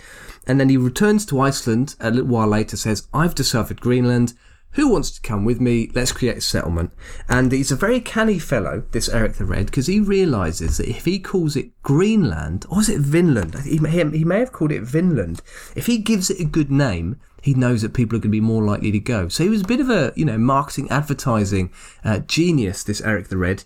And then he returns to Iceland a little while later, says, I've discovered Greenland. Who wants to come with me? Let's create a settlement. And he's a very canny fellow, this Eric the Red, because he realizes that if he calls it Greenland, or is it Vinland? He may, he may have called it Vinland. If he gives it a good name, he knows that people are going to be more likely to go. So he was a bit of a, you know, marketing, advertising uh, genius, this Eric the Red.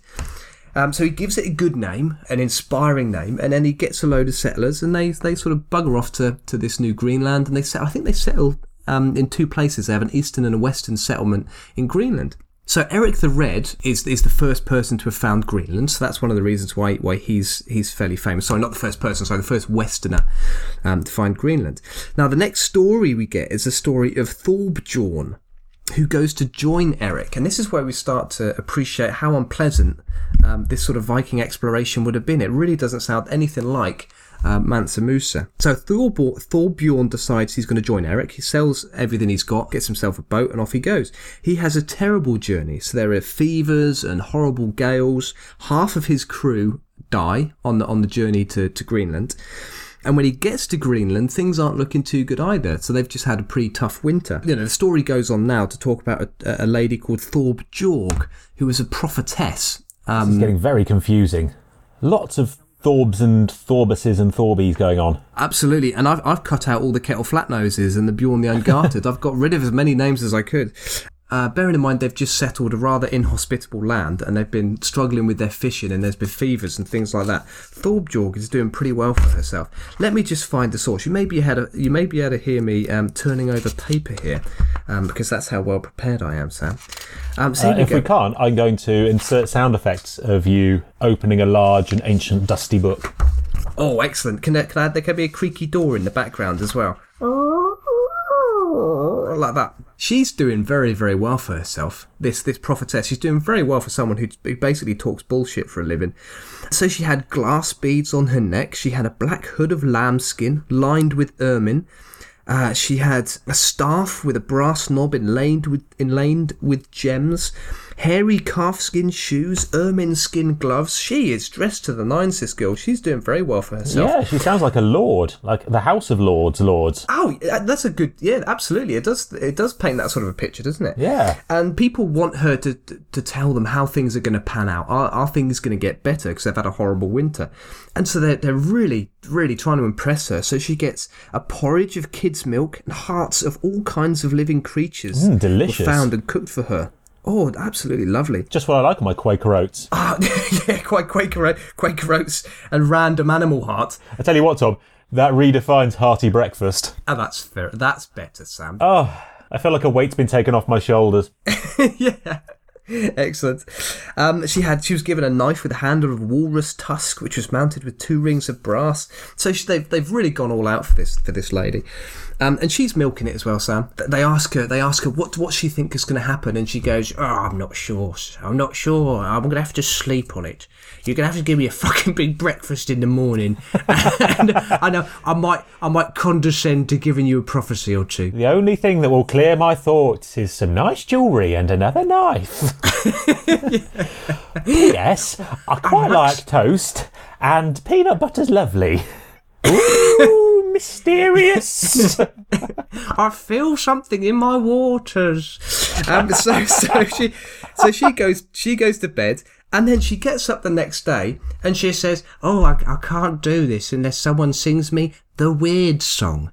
Um, so he gives it a good name, an inspiring name, and then he gets a load of settlers, and they they sort of bugger off to, to this new Greenland, and they set, I think they settle um, in two places. They have an eastern and a western settlement in Greenland. So Eric the Red is is the first person to have found Greenland. So that's one of the reasons why why he's he's fairly famous. Sorry, not the first person. Sorry, the first Westerner um, to find Greenland. Now the next story we get is the story of Thorbjorn, who goes to join Eric, and this is where we start to appreciate how unpleasant um, this sort of Viking exploration would have been. It really doesn't sound anything like uh, Mansa Musa. So Thorbjorn, Thorbjorn decides he's going to join Eric. He sells everything he's got, gets himself a boat, and off he goes. He has a terrible journey. So there are fevers and horrible gales. Half of his crew die on the on the journey to, to Greenland. And when he gets to Greenland, things aren't looking too good either. So they've just had a pretty tough winter. You know, the story goes on now to talk about a, a lady called Thorbjorg, who was a prophetess. Um, It's getting very confusing. Lots of Thorbs and Thorbuses and Thorbies going on. Absolutely, and I've, I've cut out all the kettle flat noses and the Bjorn the Ungartered. I've got rid of as many names as I could. Uh, bearing in mind they've just settled a rather inhospitable land and they've been struggling with their fishing and there's been fevers and things like that. Thorbjorg is doing pretty well for herself. Let me just find the source. You may be able to, you may be able to hear me um, turning over paper here um, because that's how well prepared I am, Sam. Um, so Uh, if go. we can't, I'm going to insert sound effects of you opening a large and ancient dusty book. Oh, excellent! Can there, can I, add there can be a creaky door in the background as well, like that. She's doing very, very well for herself. This this prophetess, she's doing very well for someone who who basically talks bullshit for a living. So she had glass beads on her neck. She had a black hood of lambskin lined with ermine. Uh, she had a staff with a brass knob inlaid with inlaid with gems. Hairy calfskin shoes, ermine skin gloves. She is dressed to the nines, this girl. She's doing very well for herself. Yeah, she sounds like a lord, like the House of Lords, lords. Oh, that's a good. Yeah, absolutely. It does. It does paint that sort of a picture, doesn't it? Yeah. And people want her to to, tell them how things are going to pan out. Are, are things going to get better because they've had a horrible winter? And so they're they're really really trying to impress her. So she gets a porridge of kids' milk and hearts of all kinds of living creatures Mm, delicious. found and cooked for her. Oh, absolutely lovely. Just what I like on my Quaker oats. Ah, yeah, quite Quaker, Quaker oats and random animal heart. I tell you what, Tom, that redefines hearty breakfast. Oh, that's fair. That's better, Sam. Oh, I feel like a weight's been taken off my shoulders. yeah. Excellent. Um, she had she was given a knife with a handle of walrus tusk, which was mounted with two rings of brass. So she, they've they've really gone all out for this for this lady, um, and she's milking it as well. Sam. They ask her they ask her what what she think is going to happen, and she goes, "Oh, I'm not sure. I'm not sure. I'm going to have to sleep on it. You're going to have to give me a fucking big breakfast in the morning, and I know I might I might condescend to giving you a prophecy or two. The only thing that will clear my thoughts is some nice jewellery and another knife. yes, I quite like toast, and peanut butter's lovely. Ooh, mysterious. I feel something in my waters. Um, so so she so she goes she goes to bed and then she gets up the next day and she says, "Oh, I, I can't do this unless someone sings me the weird song."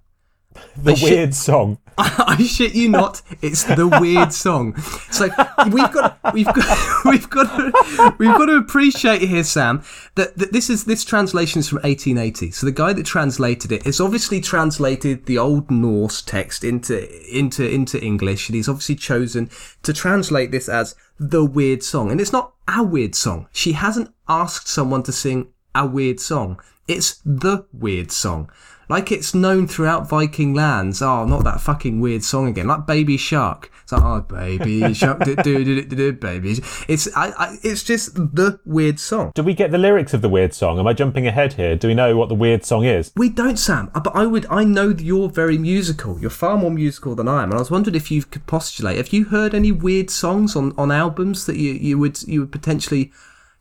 The weird song. I shit you not, it's the weird song. So we've got we've got we've got to, we've got to appreciate here, Sam, that, that this is this translation is from 1880. So the guy that translated it has obviously translated the old Norse text into into into English, and he's obviously chosen to translate this as the weird song. And it's not a weird song. She hasn't asked someone to sing a weird song. It's the weird song. Like it's known throughout Viking lands. Oh, not that fucking weird song again. Like Baby Shark. It's like, oh, Baby Shark, do do do do do, baby. It's I, I, it's just the weird song. Do we get the lyrics of the weird song? Am I jumping ahead here? Do we know what the weird song is? We don't, Sam. Uh, But I would. I know that you're very musical. You're far more musical than I am. And I was wondering if you could postulate. Have you heard any weird songs on, on albums that you, you would you would potentially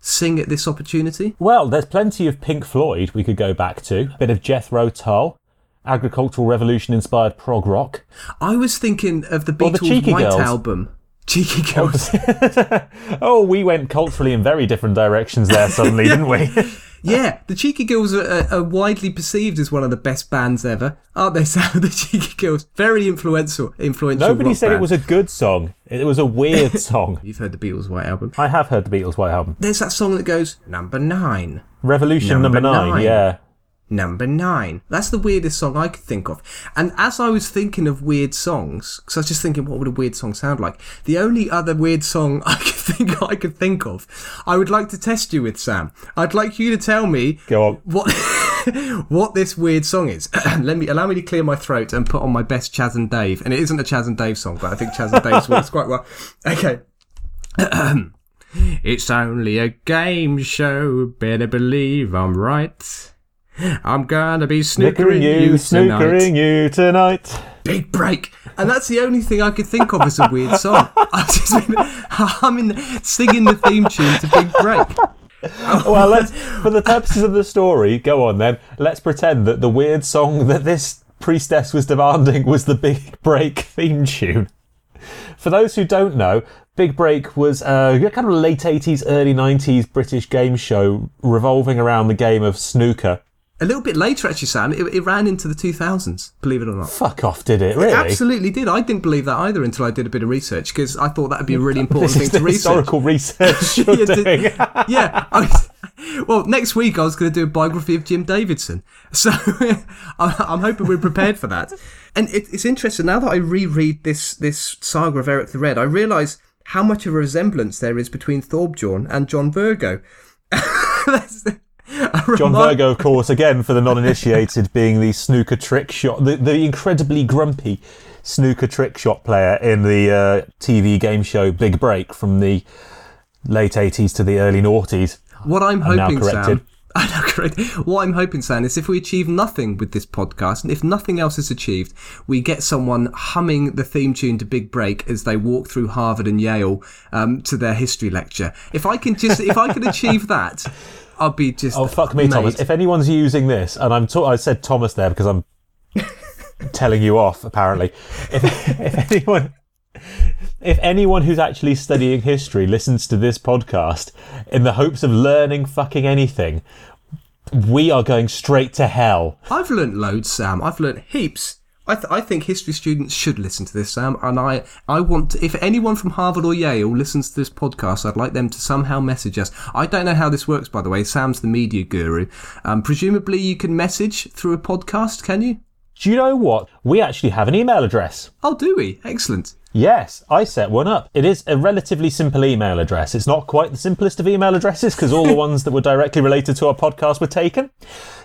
sing at this opportunity? Well, there's plenty of Pink Floyd we could go back to. A bit of Jethro Tull, agricultural revolution inspired prog rock. I was thinking of the the Beatles' Cheeky White Girls. album. Cheeky oh, Girls. Oh, we went culturally in very different directions there suddenly, didn't we? Yeah, the Cheeky Girls are, are, widely perceived as one of the best bands ever, aren't they? Sam? The Cheeky Girls, very influential, influential. Nobody said band. it was a good song. It was a weird song. You've heard the Beatles' White Album. I have heard the Beatles' White Album. There's that song that goes number nine, Revolution number, Number nine. nine. yeah. Number nine. That's the weirdest song I could think of. And as I was thinking of weird songs, because I was just thinking, what would a weird song sound like? The only other weird song I could think I could think of, I would like to test you with, Sam. I'd like you to tell me Go on. what what this weird song is. Let me allow me to clear my throat and put on my best Chaz and Dave. And it isn't a Chaz and Dave song, but I think Chaz and Dave works quite well. Okay. it's only a game show. Better believe I'm right. I'm gonna be snookering you, you tonight. snookering you tonight. Big break. And that's the only thing I could think of as a weird song. I'm, humming, singing the theme tune to Big Break. Well, let's, for the purposes of the story, go on then. Let's pretend that the weird song that this priestess was demanding was the Big Break theme tune. For those who don't know, Big Break was a kind of late 80s, early 90s British game show revolving around the game of snooker. A little bit later, actually, Sam, it, it ran into the 2000s, believe it or not. Fuck off, did it? Really? Absolutely did. I didn't believe that either until I did a bit of research because I thought that would be a really important thing to research. historical research Yeah, yeah. Was, well, next week I was going to do a biography of Jim Davidson, so I'm I'm hoping we're prepared for that. And it, it's interesting now that I reread this this saga of Eric the Red, I realise how much of a resemblance there is between Thorbjorn and John Virgo. John Virgo, of course, again for the non-initiated, being the snooker trick shot, the, the incredibly grumpy snooker trick shot player in the uh, TV game show Big Break from the late 80s to the early noughties. What I'm now hoping. Sam, I know, correct. What I'm hoping, Sam, is if we achieve nothing with this podcast, and if nothing else is achieved, we get someone humming the theme tune to Big Break as they walk through Harvard and Yale um, to their history lecture. If I can just, if I can achieve that, I'll be just. Oh fuck me, made. Thomas! If anyone's using this, and I'm, to- I said Thomas there because I'm telling you off. Apparently, if, if anyone, if anyone who's actually studying history listens to this podcast in the hopes of learning fucking anything, we are going straight to hell. I've learnt loads, Sam. I've learnt heaps. I, th- I think history students should listen to this, Sam. And I, I want to, if anyone from Harvard or Yale listens to this podcast, I'd like them to somehow message us. I don't know how this works, by the way. Sam's the media guru. Um, presumably, you can message through a podcast, can you? Do you know what? We actually have an email address. Oh, do we? Excellent. Yes, I set one up. It is a relatively simple email address. It's not quite the simplest of email addresses because all the ones that were directly related to our podcast were taken.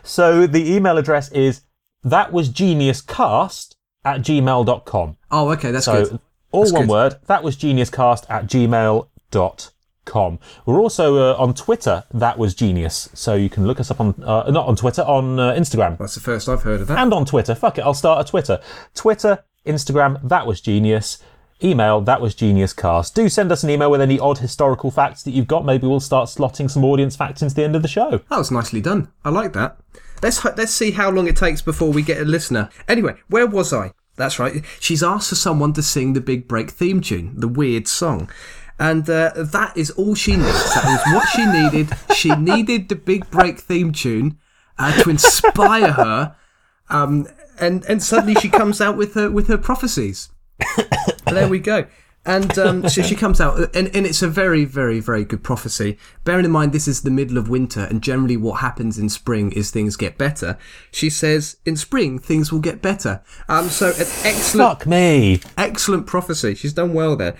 So the email address is that was geniuscast at gmail.com. Oh, okay, that's So good. all That's one good. word. That was geniuscast at gmail.com. We're also uh, on Twitter. That was genius. So you can look us up on, uh, not on Twitter, on uh, Instagram That's the first I've heard of that. and on Twitter. Fuck it, I'll start a Twitter. Twitter, Instagram, that was genius. Email, that was genius cast. Do send us an email with any odd historical facts that you've got. Maybe we'll start slotting some audience facts into the end of the show. That was nicely done. I like that. Let's let's see how long it takes before we get a listener. Anyway, where was I? That's right. She's asked for someone to sing the Big Break theme tune, the weird song. And uh, that is all she needs. that is what she needed. She needed the Big Break theme tune uh, to inspire her. Um, and and suddenly she comes out with her with her prophecies. There we go. And um, so she comes out, and, and it's a very, very, very good prophecy. Bearing in mind this is the middle of winter, and generally what happens in spring is things get better. She says, in spring things will get better. Um, so an excellent, Fuck me. excellent prophecy. She's done well there,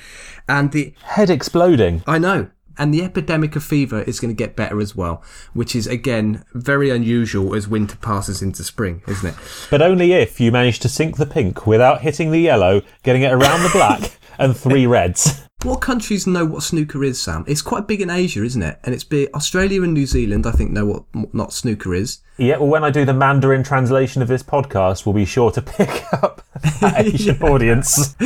and the Head exploding. I know. And the epidemic of fever is going to get better as well, which is again very unusual as winter passes into spring, isn't it? But only if you manage to sink the pink without hitting the yellow, getting it around the black, and three reds. What countries know what snooker is, Sam? It's quite big in Asia, isn't it? And it's big. Australia and New Zealand, I think, know what not snooker is. Yeah, well, when I do the Mandarin translation of this podcast, we'll be sure to pick up that Asian audience.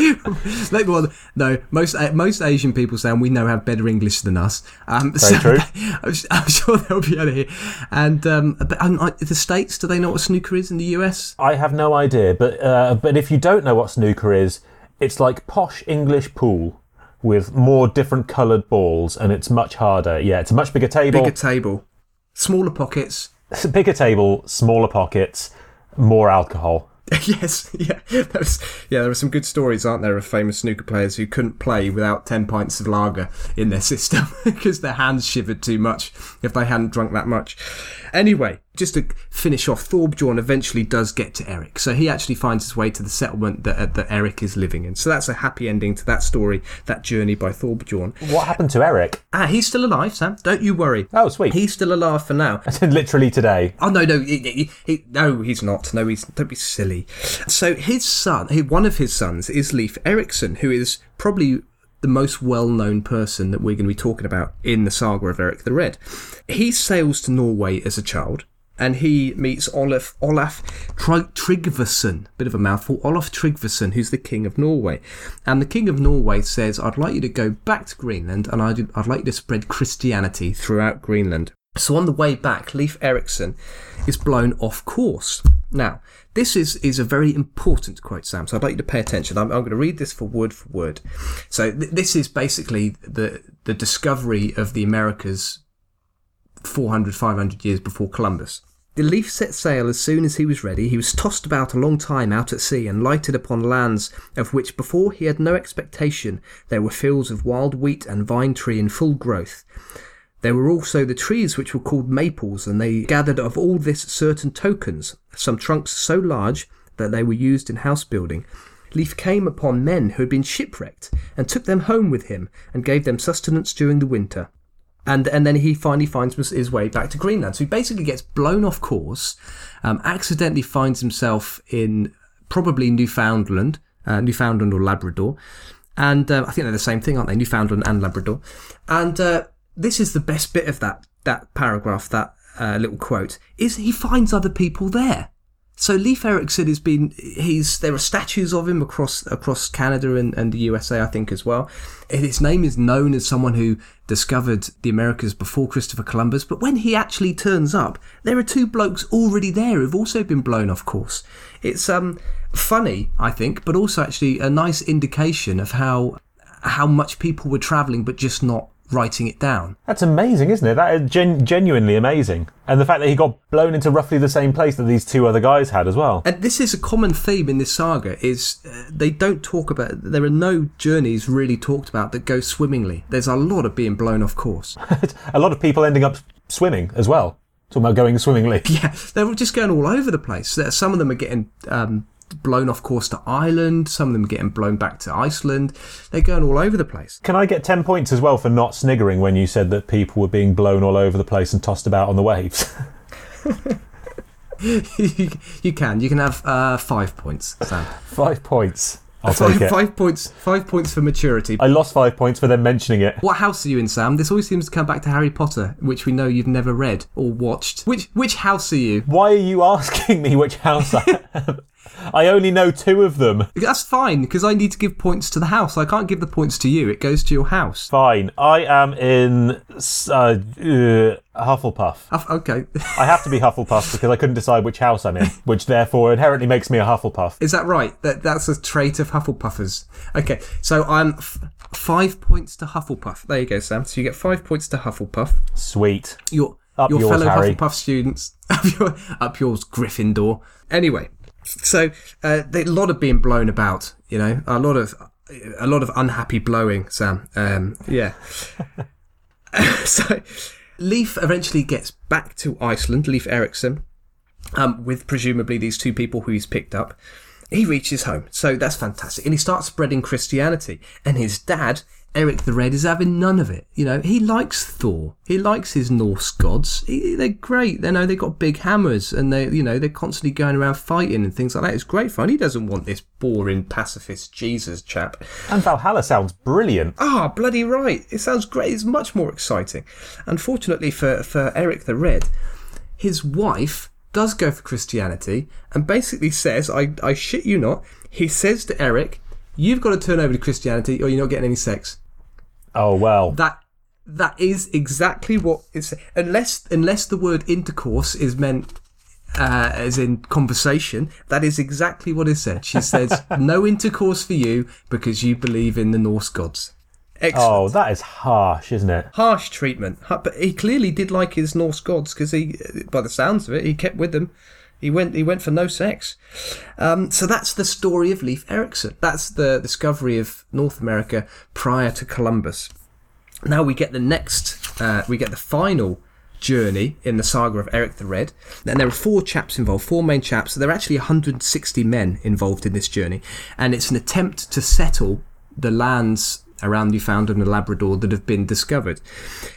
Like, well, no, most uh, most Asian people, Sam, we know have better English than us. Um, Very true. I'm, I'm sure they'll be able to hear. And um, but um, the states, do they know what snooker is in the US? I have no idea, but uh, but if you don't know what snooker is, it's like posh English pool with more different coloured balls, and it's much harder. Yeah, it's a much bigger table, Bigger table, smaller pockets. bigger table, smaller pockets, more alcohol. yes, yeah, there was, yeah. There are some good stories, aren't there, of famous snooker players who couldn't play without ten pints of lager in their system because their hands shivered too much if they hadn't drunk that much. Anyway, just to finish off, Thorbjorn eventually does get to Eric, so he actually finds his way to the settlement that uh, that Eric is living in. So that's a happy ending to that story, that journey by Thorbjorn. What happened to Eric? Ah, he's still alive, Sam. Don't you worry. Oh, sweet. He's still alive for now. Literally today. Oh no, no, he, he, he, no, he's not. No, he's don't be silly. So his son, he, one of his sons, is Leif Erikson, who is probably the most well-known person that we're going to be talking about in the saga of Eric the Red. He sails to Norway as a child. And he meets Olaf Olaf Tr- Tryggvason, bit of a mouthful. Olaf Tryggvason, who's the king of Norway, and the king of Norway says, "I'd like you to go back to Greenland, and I'd, I'd like you to spread Christianity throughout Greenland." So on the way back, Leif Erikson is blown off course. Now, this is, is a very important quote, Sam, so I'd like you to pay attention. I'm, I'm going to read this for word for word. So th- this is basically the, the discovery of the Americas 400, 500 years before Columbus. The Leif set sail as soon as he was ready. He was tossed about a long time out at sea and lighted upon lands of which before he had no expectation there were fields of wild wheat and vine tree in full growth. There were also the trees which were called maples, and they gathered of all this certain tokens, some trunks so large that they were used in house building. Leif came upon men who had been shipwrecked, and took them home with him, and gave them sustenance during the winter. And and then he finally finds his- way back to Greenland. So he basically gets blown off course, um, accidentally finds himself in probably Newfoundland, uh, Newfoundland or Labrador, and uh, I think they're the same thing, aren't they? Newfoundland and Labrador. And uh, this is the best bit of that that paragraph, that uh, little quote is he finds other people there. So Leif Erikson has been he's there are statues of him across across Canada and, and the USA I think as well. His name is known as someone who discovered the Americas before Christopher Columbus, but when he actually turns up, there are two blokes already there who've also been blown off course. It's um funny, I think, but also actually a nice indication of how how much people were travelling but just not writing it down. That's amazing, isn't it? That is gen- genuinely amazing. And the fact that he got blown into roughly the same place that these two other guys had as well. And this is a common theme in this saga is uh, they don't talk about there are no journeys really talked about that go swimmingly. There's a lot of being blown off course. a lot of people ending up swimming as well. Talking about going swimmingly. Yeah, they're just going all over the place. Some of them are getting um, blown off course to Ireland. Some of them getting blown back to Iceland. They're going all over the place. Can I get 10 points as well for not sniggering when you said that people were being blown all over the place and tossed about on the waves? you, can. You can have uh, five points, Sam. Five points. I'll five, take it. Five points. Five points for maturity. I lost five points for them mentioning it. What house are you in, Sam? This always seems to come back to Harry Potter, which we know you've never read or watched. Which which house are you? Why are you asking me which house I am? I only know two of them. That's fine because I need to give points to the house. I can't give the points to you. It goes to your house. Fine. I am in uh, uh, Hufflepuff. okay. I have to be Hufflepuff because I couldn't decide which house I'm in, which therefore inherently makes me a Hufflepuff. Is that right? That that's a trait of Hufflepuffers. Okay, so I'm f- five points to Hufflepuff. There you go, Sam. So you get five points to Hufflepuff. Sweet. Your up your yours, fellow Harry. Hufflepuff students. Up, your, up yours, Gryffindor. Anyway, so uh, a lot of being blown about. You know, a lot of a lot of unhappy blowing, Sam. Um, yeah. so Leif eventually gets back to Iceland. Leif Erikson, um, with presumably these two people who he's picked up. He reaches home, so that's fantastic, and he starts spreading Christianity. And his dad Eric the Red is having none of it. You know, he likes Thor. He likes his Norse gods. He, they're great. They know they've got big hammers and they, you know, they're constantly going around fighting and things like that. It's great fun. He doesn't want this boring pacifist Jesus chap. And Valhalla sounds brilliant. Ah, bloody right. It sounds great. It's much more exciting. Unfortunately for, for Eric the Red, his wife does go for Christianity and basically says, I, I shit you not, he says to Eric, You've got to turn over to Christianity or you're not getting any sex. Oh well. That that is exactly what is unless unless the word intercourse is meant uh, as in conversation. That is exactly what is said. She says no intercourse for you because you believe in the Norse gods. Excellent. Oh, that is harsh, isn't it? Harsh treatment. But he clearly did like his Norse gods because he, by the sounds of it, he kept with them. He went. He went for no sex. Um, so that's the story of Leif Erikson. That's the discovery of North America prior to Columbus. Now we get the next. Uh, we get the final journey in the saga of Eric the Red. And there are four chaps involved, four main chaps. So there are actually 160 men involved in this journey, and it's an attempt to settle the lands around Newfoundland and Labrador that have been discovered.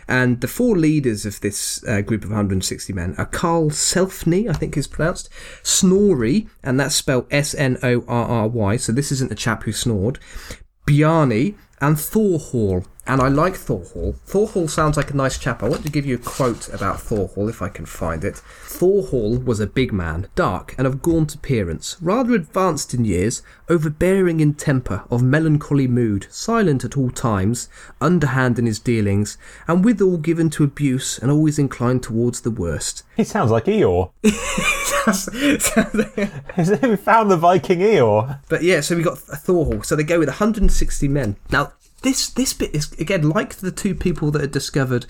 And the four leaders of this uh, group of 160 men are Carl Selfny, I think is pronounced, Snorri, and that's spelled S N O R R Y, so this isn't a chap who snored, Bjarni, and Thorhall. And I like Thorhall. Thorhall sounds like a nice chap. I want to give you a quote about Thorhall if I can find it. Thorhall was a big man, dark and of gaunt appearance, rather advanced in years, overbearing in temper, of melancholy mood, silent at all times, underhand in his dealings, and withal given to abuse and always inclined towards the worst. He sounds like Eeyore. we found the Viking Eeyore. But yeah, so we got Thorhall. So they go with 160 men. Now, this this bit is again like the two people that are discovered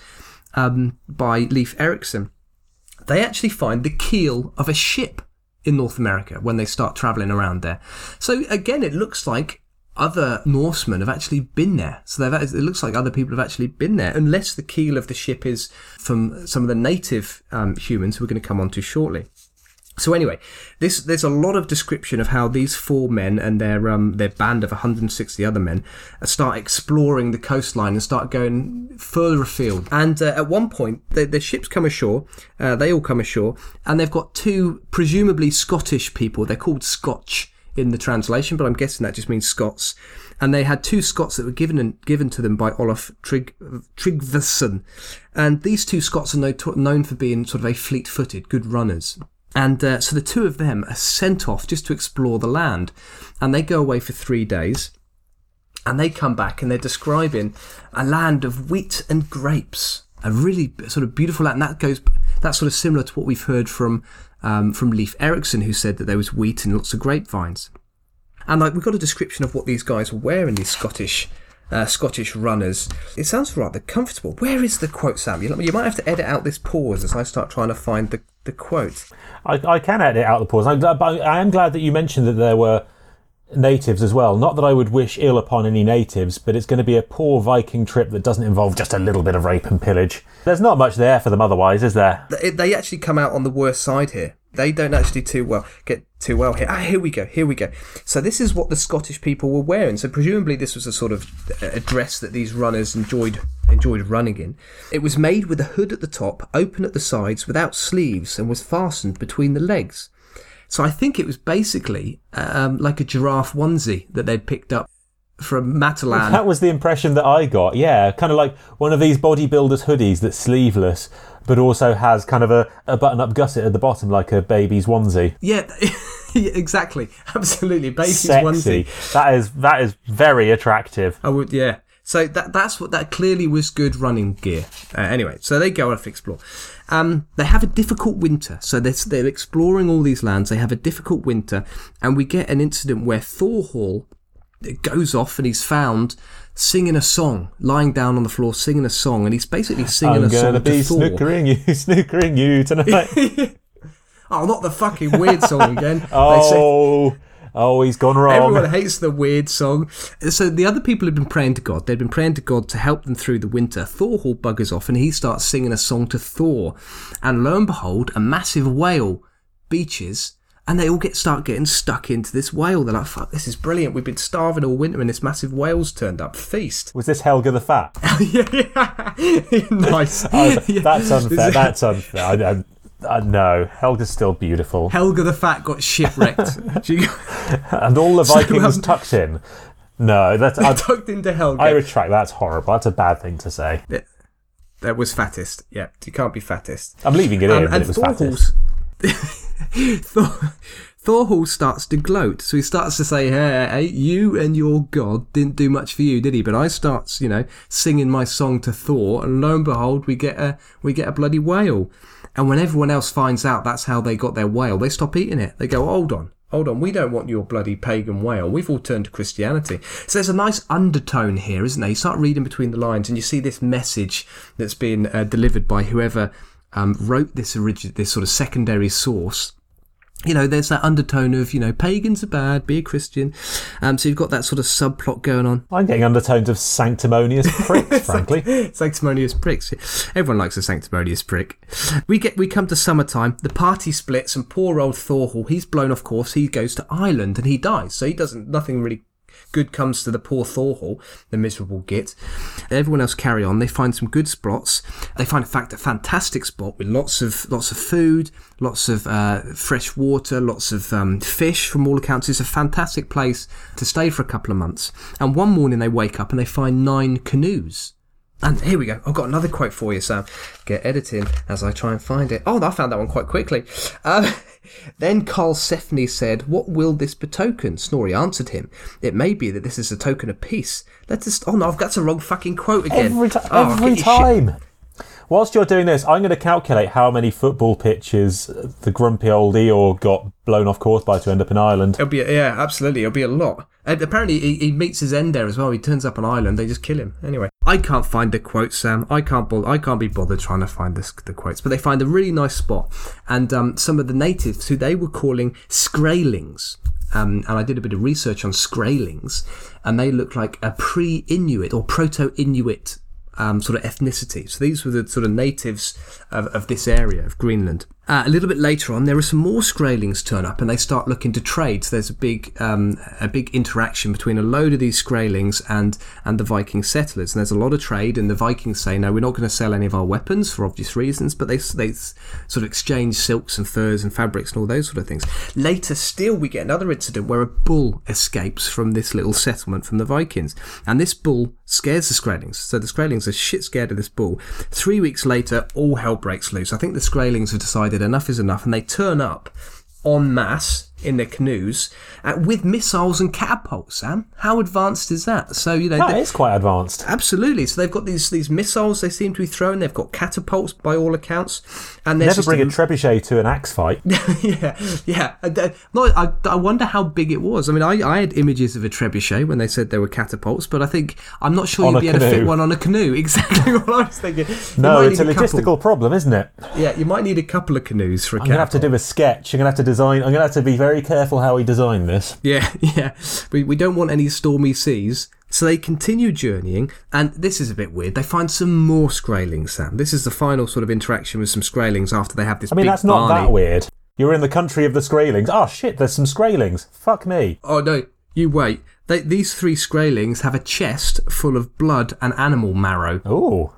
um, by Leif Erikson. They actually find the keel of a ship in North America when they start traveling around there. So again, it looks like other Norsemen have actually been there. So it looks like other people have actually been there, unless the keel of the ship is from some of the native um, humans who we're going to come on to shortly. So anyway, this there's a lot of description of how these four men and their um their band of 160 other men start exploring the coastline and start going further afield. And uh, at one point, the, the ships come ashore. Uh, they all come ashore, and they've got two presumably Scottish people. They're called Scotch in the translation, but I'm guessing that just means Scots. And they had two Scots that were given given to them by Olaf Trig, Tryggvason. And these two Scots are no, known for being sort of a fleet footed, good runners. And uh, so the two of them are sent off just to explore the land. And they go away for three days. And they come back and they're describing a land of wheat and grapes. A really sort of beautiful land. And that goes, that's sort of similar to what we've heard from, um, from Leif Erikson, who said that there was wheat and lots of grapevines. And like, we've got a description of what these guys were wearing, these Scottish uh, Scottish runners. It sounds rather comfortable. Where is the quote, Sam? You, you might have to edit out this pause as I start trying to find the, the quote. I, I can edit out the pause. But I am glad that you mentioned that there were natives as well. Not that I would wish ill upon any natives, but it's going to be a poor Viking trip that doesn't involve just a little bit of rape and pillage. There's not much there for them otherwise, is there? They, they actually come out on the worst side here. They don't actually too well get too well here. Ah, here we go. Here we go. So this is what the Scottish people were wearing. So presumably this was a sort of a dress that these runners enjoyed enjoyed running in. It was made with a hood at the top, open at the sides, without sleeves, and was fastened between the legs. So I think it was basically um, like a giraffe onesie that they'd picked up from Matalan. That was the impression that I got. Yeah, kind of like one of these bodybuilders' hoodies that's sleeveless, but also has kind of a, a button-up gusset at the bottom, like a baby's onesie. Yeah, exactly, absolutely, baby's Sexy. onesie. That is that is very attractive. I would, yeah. So that that's what that clearly was good running gear. Uh, anyway, so they go off explore. Um, they have a difficult winter, so they're, they're exploring all these lands. They have a difficult winter, and we get an incident where Thorhall goes off and he's found singing a song, lying down on the floor singing a song, and he's basically singing I'm a song gonna be to Thor. snookering you, snookering you tonight. Oh, not the fucking weird song again. Oh, they say- oh, oh, he's gone wrong. Everyone hates the weird song. So the other people had been praying to God. They'd been praying to God to help them through the winter. Thorhall buggers off and he starts singing a song to Thor. And lo and behold, a massive whale beaches and they all get start getting stuck into this whale. They're like, fuck, this is brilliant. We've been starving all winter and this massive whale's turned up. Feast. Was this Helga the Fat? yeah, yeah. nice. Oh, Yeah. That's unfair. That's unfair. I, I, no, Helga's still beautiful, Helga the Fat got shipwrecked. and all the So, Vikings um, tucked in. No, that's I, tucked into Helga. I retract. That's horrible. That's a bad thing to say. that was fattest. Yeah, you can't be fattest. I'm leaving it in, Um, but and it was fattest. Thor, Thorhall starts to gloat. So he starts to say, hey, hey, you and your god didn't do much for you, did he? But I starts, you know, singing my song to Thor, and lo and behold, we get a we get a bloody whale. And when everyone else finds out that's how they got their whale, they stop eating it. They go, hold on. Hold on, we don't want your bloody pagan whale. We've all turned to Christianity. So there's a nice undertone here, isn't there? You start reading between the lines and you see this message that's been uh, delivered by whoever um, wrote this origi- this sort of secondary source. You know, there's that undertone of, you know, pagans are bad, be a Christian. Um, so you've got that sort of subplot going on. I'm getting undertones of sanctimonious pricks, frankly. sanctimonious pricks. Everyone likes a sanctimonious prick. We get we come to summertime. The party splits, and poor old Thorhall, he's blown off course. He goes to Ireland and he dies. So he doesn't. Nothing really good comes to the poor Thorhall, the miserable git. Everyone else carry on. They find some good spots. They find, in fact, a fantastic spot with lots of lots of food, lots of uh, fresh water, lots of um, fish. From all accounts, it's a fantastic place to stay for a couple of months. And one morning they wake up and they find nine canoes. And here we go. I've got another quote for you, Sam. Get editing as I try and find it. Oh, I found that one quite quickly. Um, then Karlsefni said, What will this betoken? Snorri answered him, It may be that this is a token of peace. Let us. Oh no, I've got the wrong fucking quote again. Every, Oh, every get shit- time. Whilst you're doing this, I'm going to calculate how many football pitches the grumpy old Eeyore got blown off course by to end up in Ireland. It'll be yeah, absolutely. It'll be a lot. And apparently, he, he meets his end there as well. He turns up on Ireland. They just kill him. Anyway, I can't find the quote, Sam. I can't. Bo- I can't be bothered trying to find this, the quotes. But they find a really nice spot, and um, some of the natives who they were calling Skraelings. Um, and I did a bit of research on Skraelings, and they look like a pre-Inuit or proto-Inuit um, sort of ethnicity. So these were the sort of natives of, of this area of Greenland. Uh, a little bit later on, there are some more Skraelings turn up, and they start looking to trade. So there's a big, um, a big interaction between a load of these Skraelings and and the Viking settlers. And there's a lot of trade, and the Vikings say, "No, we're not going to sell any of our weapons for obvious reasons." But they they sort of exchange silks and furs and fabrics and all those sort of things. Later, still, we get another incident where a bull escapes from this little settlement from the Vikings, and this bull scares the Skraelings. So the Skraelings are shit scared of this bull. Three weeks later, all hell breaks loose. I think the Skraelings have decided enough is enough, and they turn up en masse in their canoes uh, with missiles and catapults. Sam, how advanced is that? So you know, That they- is quite advanced. absolutely. So they've got these these missiles they seem to be throwing. They've got catapults by all accounts, and Never bring a- a trebuchet to an axe fight. yeah, yeah. No, I, I wonder how big it was. I mean, I, I had images of a trebuchet when they said there were catapults, but I think I'm not sure On you'd a be able to fit one on a canoe. Exactly what I was thinking. No, it's a couple- logistical problem, isn't it? yeah, you might need a couple of canoes for a I'm gonna have to do a sketch. I'm gonna have to design. I'm gonna have to be very careful how we design this. Yeah, yeah. We, we don't want any stormy seas. So they continue journeying, and this is a bit weird. They find some more Skraelings, Sam. This is the final sort of interaction with some Skraelings after they have this I mean, big that's not Barney. that weird. You're in the country of the Skraelings. Oh shit, there's some Skraelings. Fuck me. Oh no, you wait. They, these three Skraelings have a chest full of blood and animal marrow. Ooh,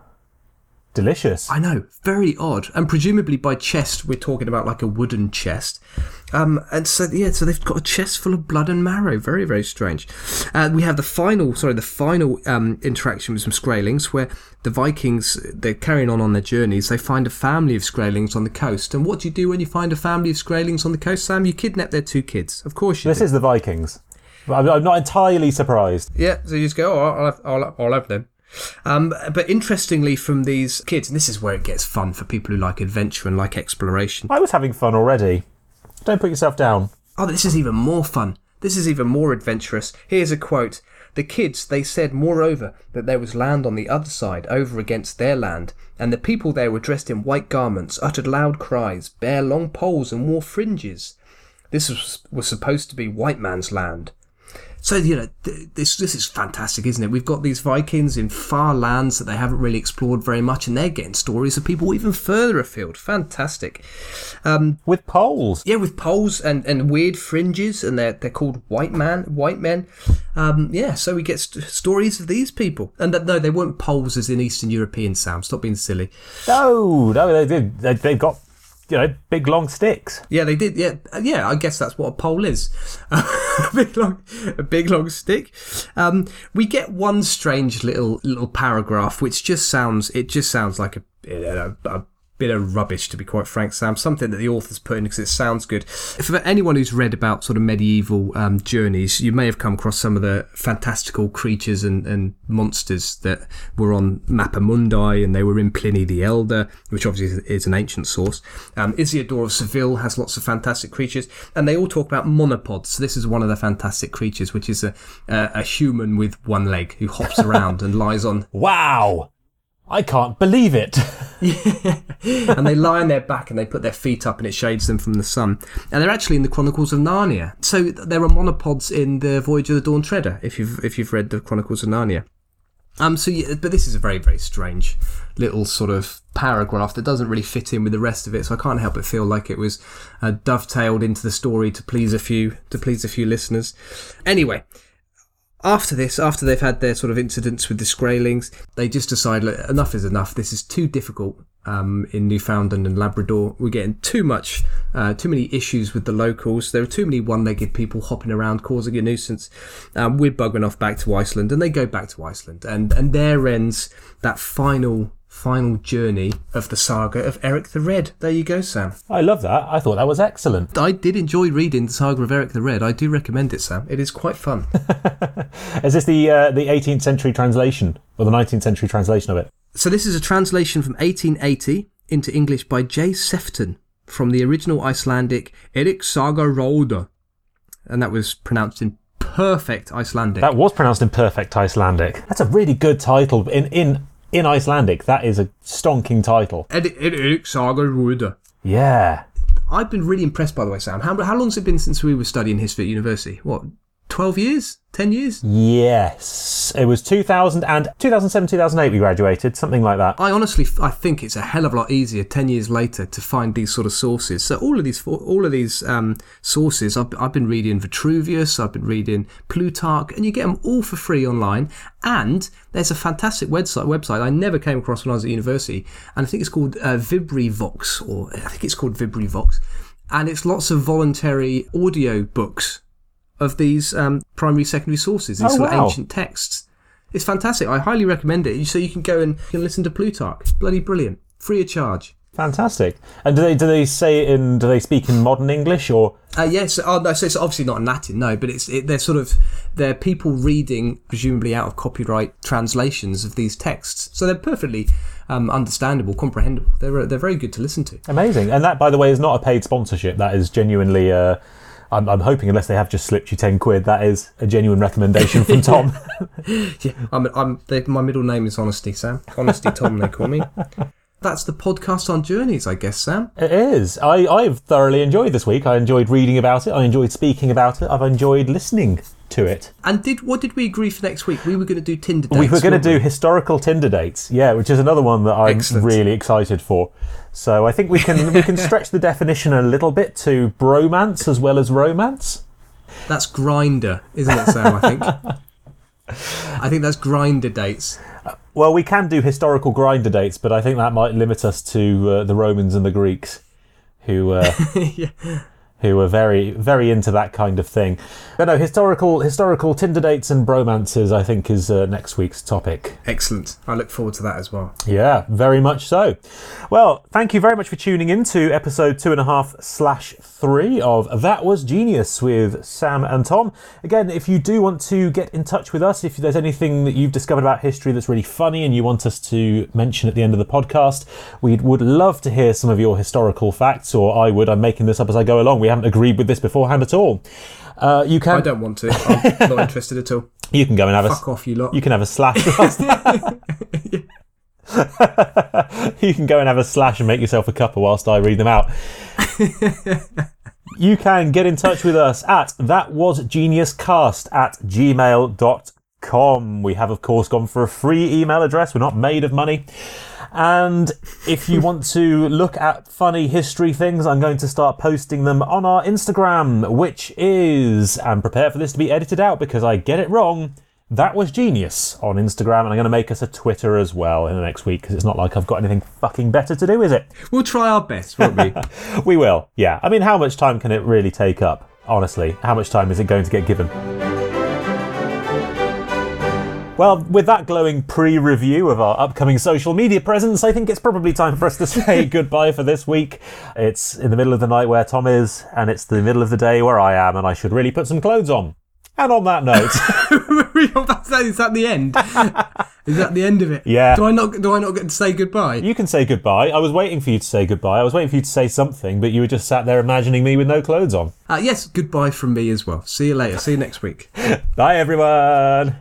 delicious. I know, very odd. And presumably by chest, we're talking about like a wooden chest. Um, and so yeah, so they've got a chest full of blood and marrow. Very, very strange. Uh, we have the final, sorry, the final um, interaction with some Skraelings, where the Vikings they're carrying on on their journeys. They find a family of Skraelings on the coast. And what do you do when you find a family of Skraelings on the coast, Sam? You kidnap their two kids. Of course you This do. is the Vikings. I'm, not entirely surprised. Yeah, so you just go, oh, I'll have, I'll, I'll have them. Um, but interestingly, from these kids, and this is where it gets fun for people who like adventure and like exploration. I was having fun already. Don't put yourself down. Oh, this is even more fun. This is even more adventurous. Here's a quote. The kids, they said, moreover, that there was land on the other side, over against their land, and the people there were dressed in white garments, uttered loud cries, bare long poles, and wore fringes. This was, was supposed to be white man's land. So you know th- this this is fantastic, isn't it? We've got these Vikings in far lands that they haven't really explored very much, and they're getting stories of people even further afield. Fantastic. With poles. Yeah, with poles and, and weird fringes, and they're they're called white man, white men. Um, yeah, so we get st- stories of these people, and that, no, they weren't poles as in Eastern European. Sam, stop being silly. No, no, they did. They, they've got, you know, big long sticks. Yeah, they did. Yeah, yeah. I guess that's what a pole is. a big long, a big long stick. Um, we get one strange little little paragraph, which just sounds. It just sounds like a, a bit of rubbish, to be quite frank, Sam. Something that the author's put in because it sounds good. For anyone who's read about sort of medieval um, journeys, you may have come across some of the fantastical creatures and, and monsters that were on Mappamundi and they were in Pliny the Elder, which obviously is, is an ancient source. Um, Isidore of Seville has lots of fantastic creatures, and they all talk about monopods. So this is one of the fantastic creatures, which is a, a, a human with one leg who hops around and lies on Wow, I can't believe it. and they lie on their back and they put their feet up and it shades them from the sun. And they're actually in the Chronicles of Narnia. So there are monopods in the Voyage of the Dawn Treader. If you've if you've read the Chronicles of Narnia. Um. So yeah, but this is a very very strange little sort of paragraph that doesn't really fit in with the rest of it. So I can't help but feel like it was uh, dovetailed into the story to please a few to please a few listeners. Anyway, after this, after they've had their sort of incidents with the Skraelings, they just decide, look, enough is enough. This is too difficult um, in Newfoundland and Labrador. We're getting too much, uh, too many issues with the locals. There are too many one-legged people hopping around causing a nuisance. Um, we're bugging off back to Iceland, and they go back to Iceland, and and there ends that final final journey of the saga of Eric the Red. There you go, Sam. I love that. I thought that was excellent. I did enjoy reading the saga of Eric the Red. I do recommend it, Sam. It is quite fun. Is this the uh, the 18th century translation or the 19th century translation of it? So this is a translation from 1880 into English by J. Sephton from the original Icelandic Eric Saga Róða. And that was pronounced in perfect Icelandic. That was pronounced in perfect Icelandic. That's a really good title in in in Icelandic. That is a stonking title. Ed- Ed- Erik Saga Róða. Yeah. I've been really impressed, by the way, Sam. How, how long's it been since we were studying history at university? What, 12 years? 10 years? Yes, it was 2000 and 2007, 2008 we graduated, something like that. I honestly, I think it's a hell of a lot easier ten years later to find these sort of sources. So all of these, all of these um, sources, I've, I've been reading Vitruvius, I've been reading Plutarch, and you get them all for free online. And there's a fantastic website website I never came across when I was at university, and I think it's called uh, LibriVox, or I think it's called LibriVox, and it's lots of voluntary audio books of these um, primary, secondary sources, these Oh, sort wow. of ancient texts. It's fantastic. I highly recommend it. So you can go and you can listen to Plutarch. It's bloody brilliant, free of charge. Fantastic. And do they do they say it in do they speak in modern English or Uh, yes, oh, no, so it's obviously not in Latin, no, but it's it, they're sort of they're people reading presumably out of copyright translations of these texts, so they're perfectly um, understandable, comprehensible. They're they're very good to listen to. amazing? And that, by the way, is not a paid sponsorship. That is genuinely. Uh, I'm, I'm hoping, unless they have just slipped you ten quid, that is a genuine recommendation from Tom. Yeah, I'm, I'm they, my middle name is Honesty Sam, Honesty Tom they call me. That's the podcast on journeys, I guess, Sam. It is. I, I've thoroughly enjoyed this week. I enjoyed reading about it. I enjoyed speaking about it. I've enjoyed listening to it. And did what did we agree for next week? We were going to do Tinder dates. we were going to do historical Tinder dates, yeah, which is another one that I'm Excellent. really excited for. So I think we can we can stretch the definition a little bit to bromance as well as romance. That's Grindr, isn't it, Sam? I think. I think that's Grindr dates. Well, we can do historical Grindr dates, but I think that might limit us to uh, the Romans and the Greeks, who uh, yeah. Who were very very into that kind of thing. But no, historical historical Tinder dates and bromances, I think, is uh, next week's topic. Excellent. I look forward to that as well. Yeah, very much so. Well, thank you very much for tuning in to episode two and a half slash three of That Was Genius with Sam and Tom. Again, if you do want to get in touch with us, if there's anything that you've discovered about history that's really funny and you want us to mention at the end of the podcast, we would love to hear some of your historical facts, or I would. I'm making this up as I go along. We haven't agreed with this beforehand at all. Uh, you can. I don't want to. I'm not interested at all. you can go and have a Fuck off, you lot. you can have a slash. you can go and have a slash and make yourself a cuppa whilst I read them out. you can get in touch with us at that was geniuscast at gmail.com. We have, of course, gone for a free email address. We're not made of money. And if you want to look at funny history things, I'm going to start posting them on our Instagram, which is, and prepare for this to be edited out because I get it wrong. That was genius on Instagram, and I'm going to make us a Twitter as well in the next week because it's not like I've got anything fucking better to do, is it? We'll try our best, won't we? We will, yeah. I mean, how much time can it really take up? Honestly, how much time is it going to get given? Well, with that glowing pre review of our upcoming social media presence, I think it's probably time for us to say goodbye for this week. It's in the middle of the night where Tom is, and it's the middle of the day where I am, and I should really put some clothes on. And on that note, is that the end? Is that the end of it? Yeah. Do I not? Do I not get to say goodbye? you can say goodbye. I was waiting for you to say goodbye. I was waiting for you to say something, but you were just sat there imagining me with no clothes on. Uh, yes. Goodbye from me as well. See you later. See you next week. Bye, everyone.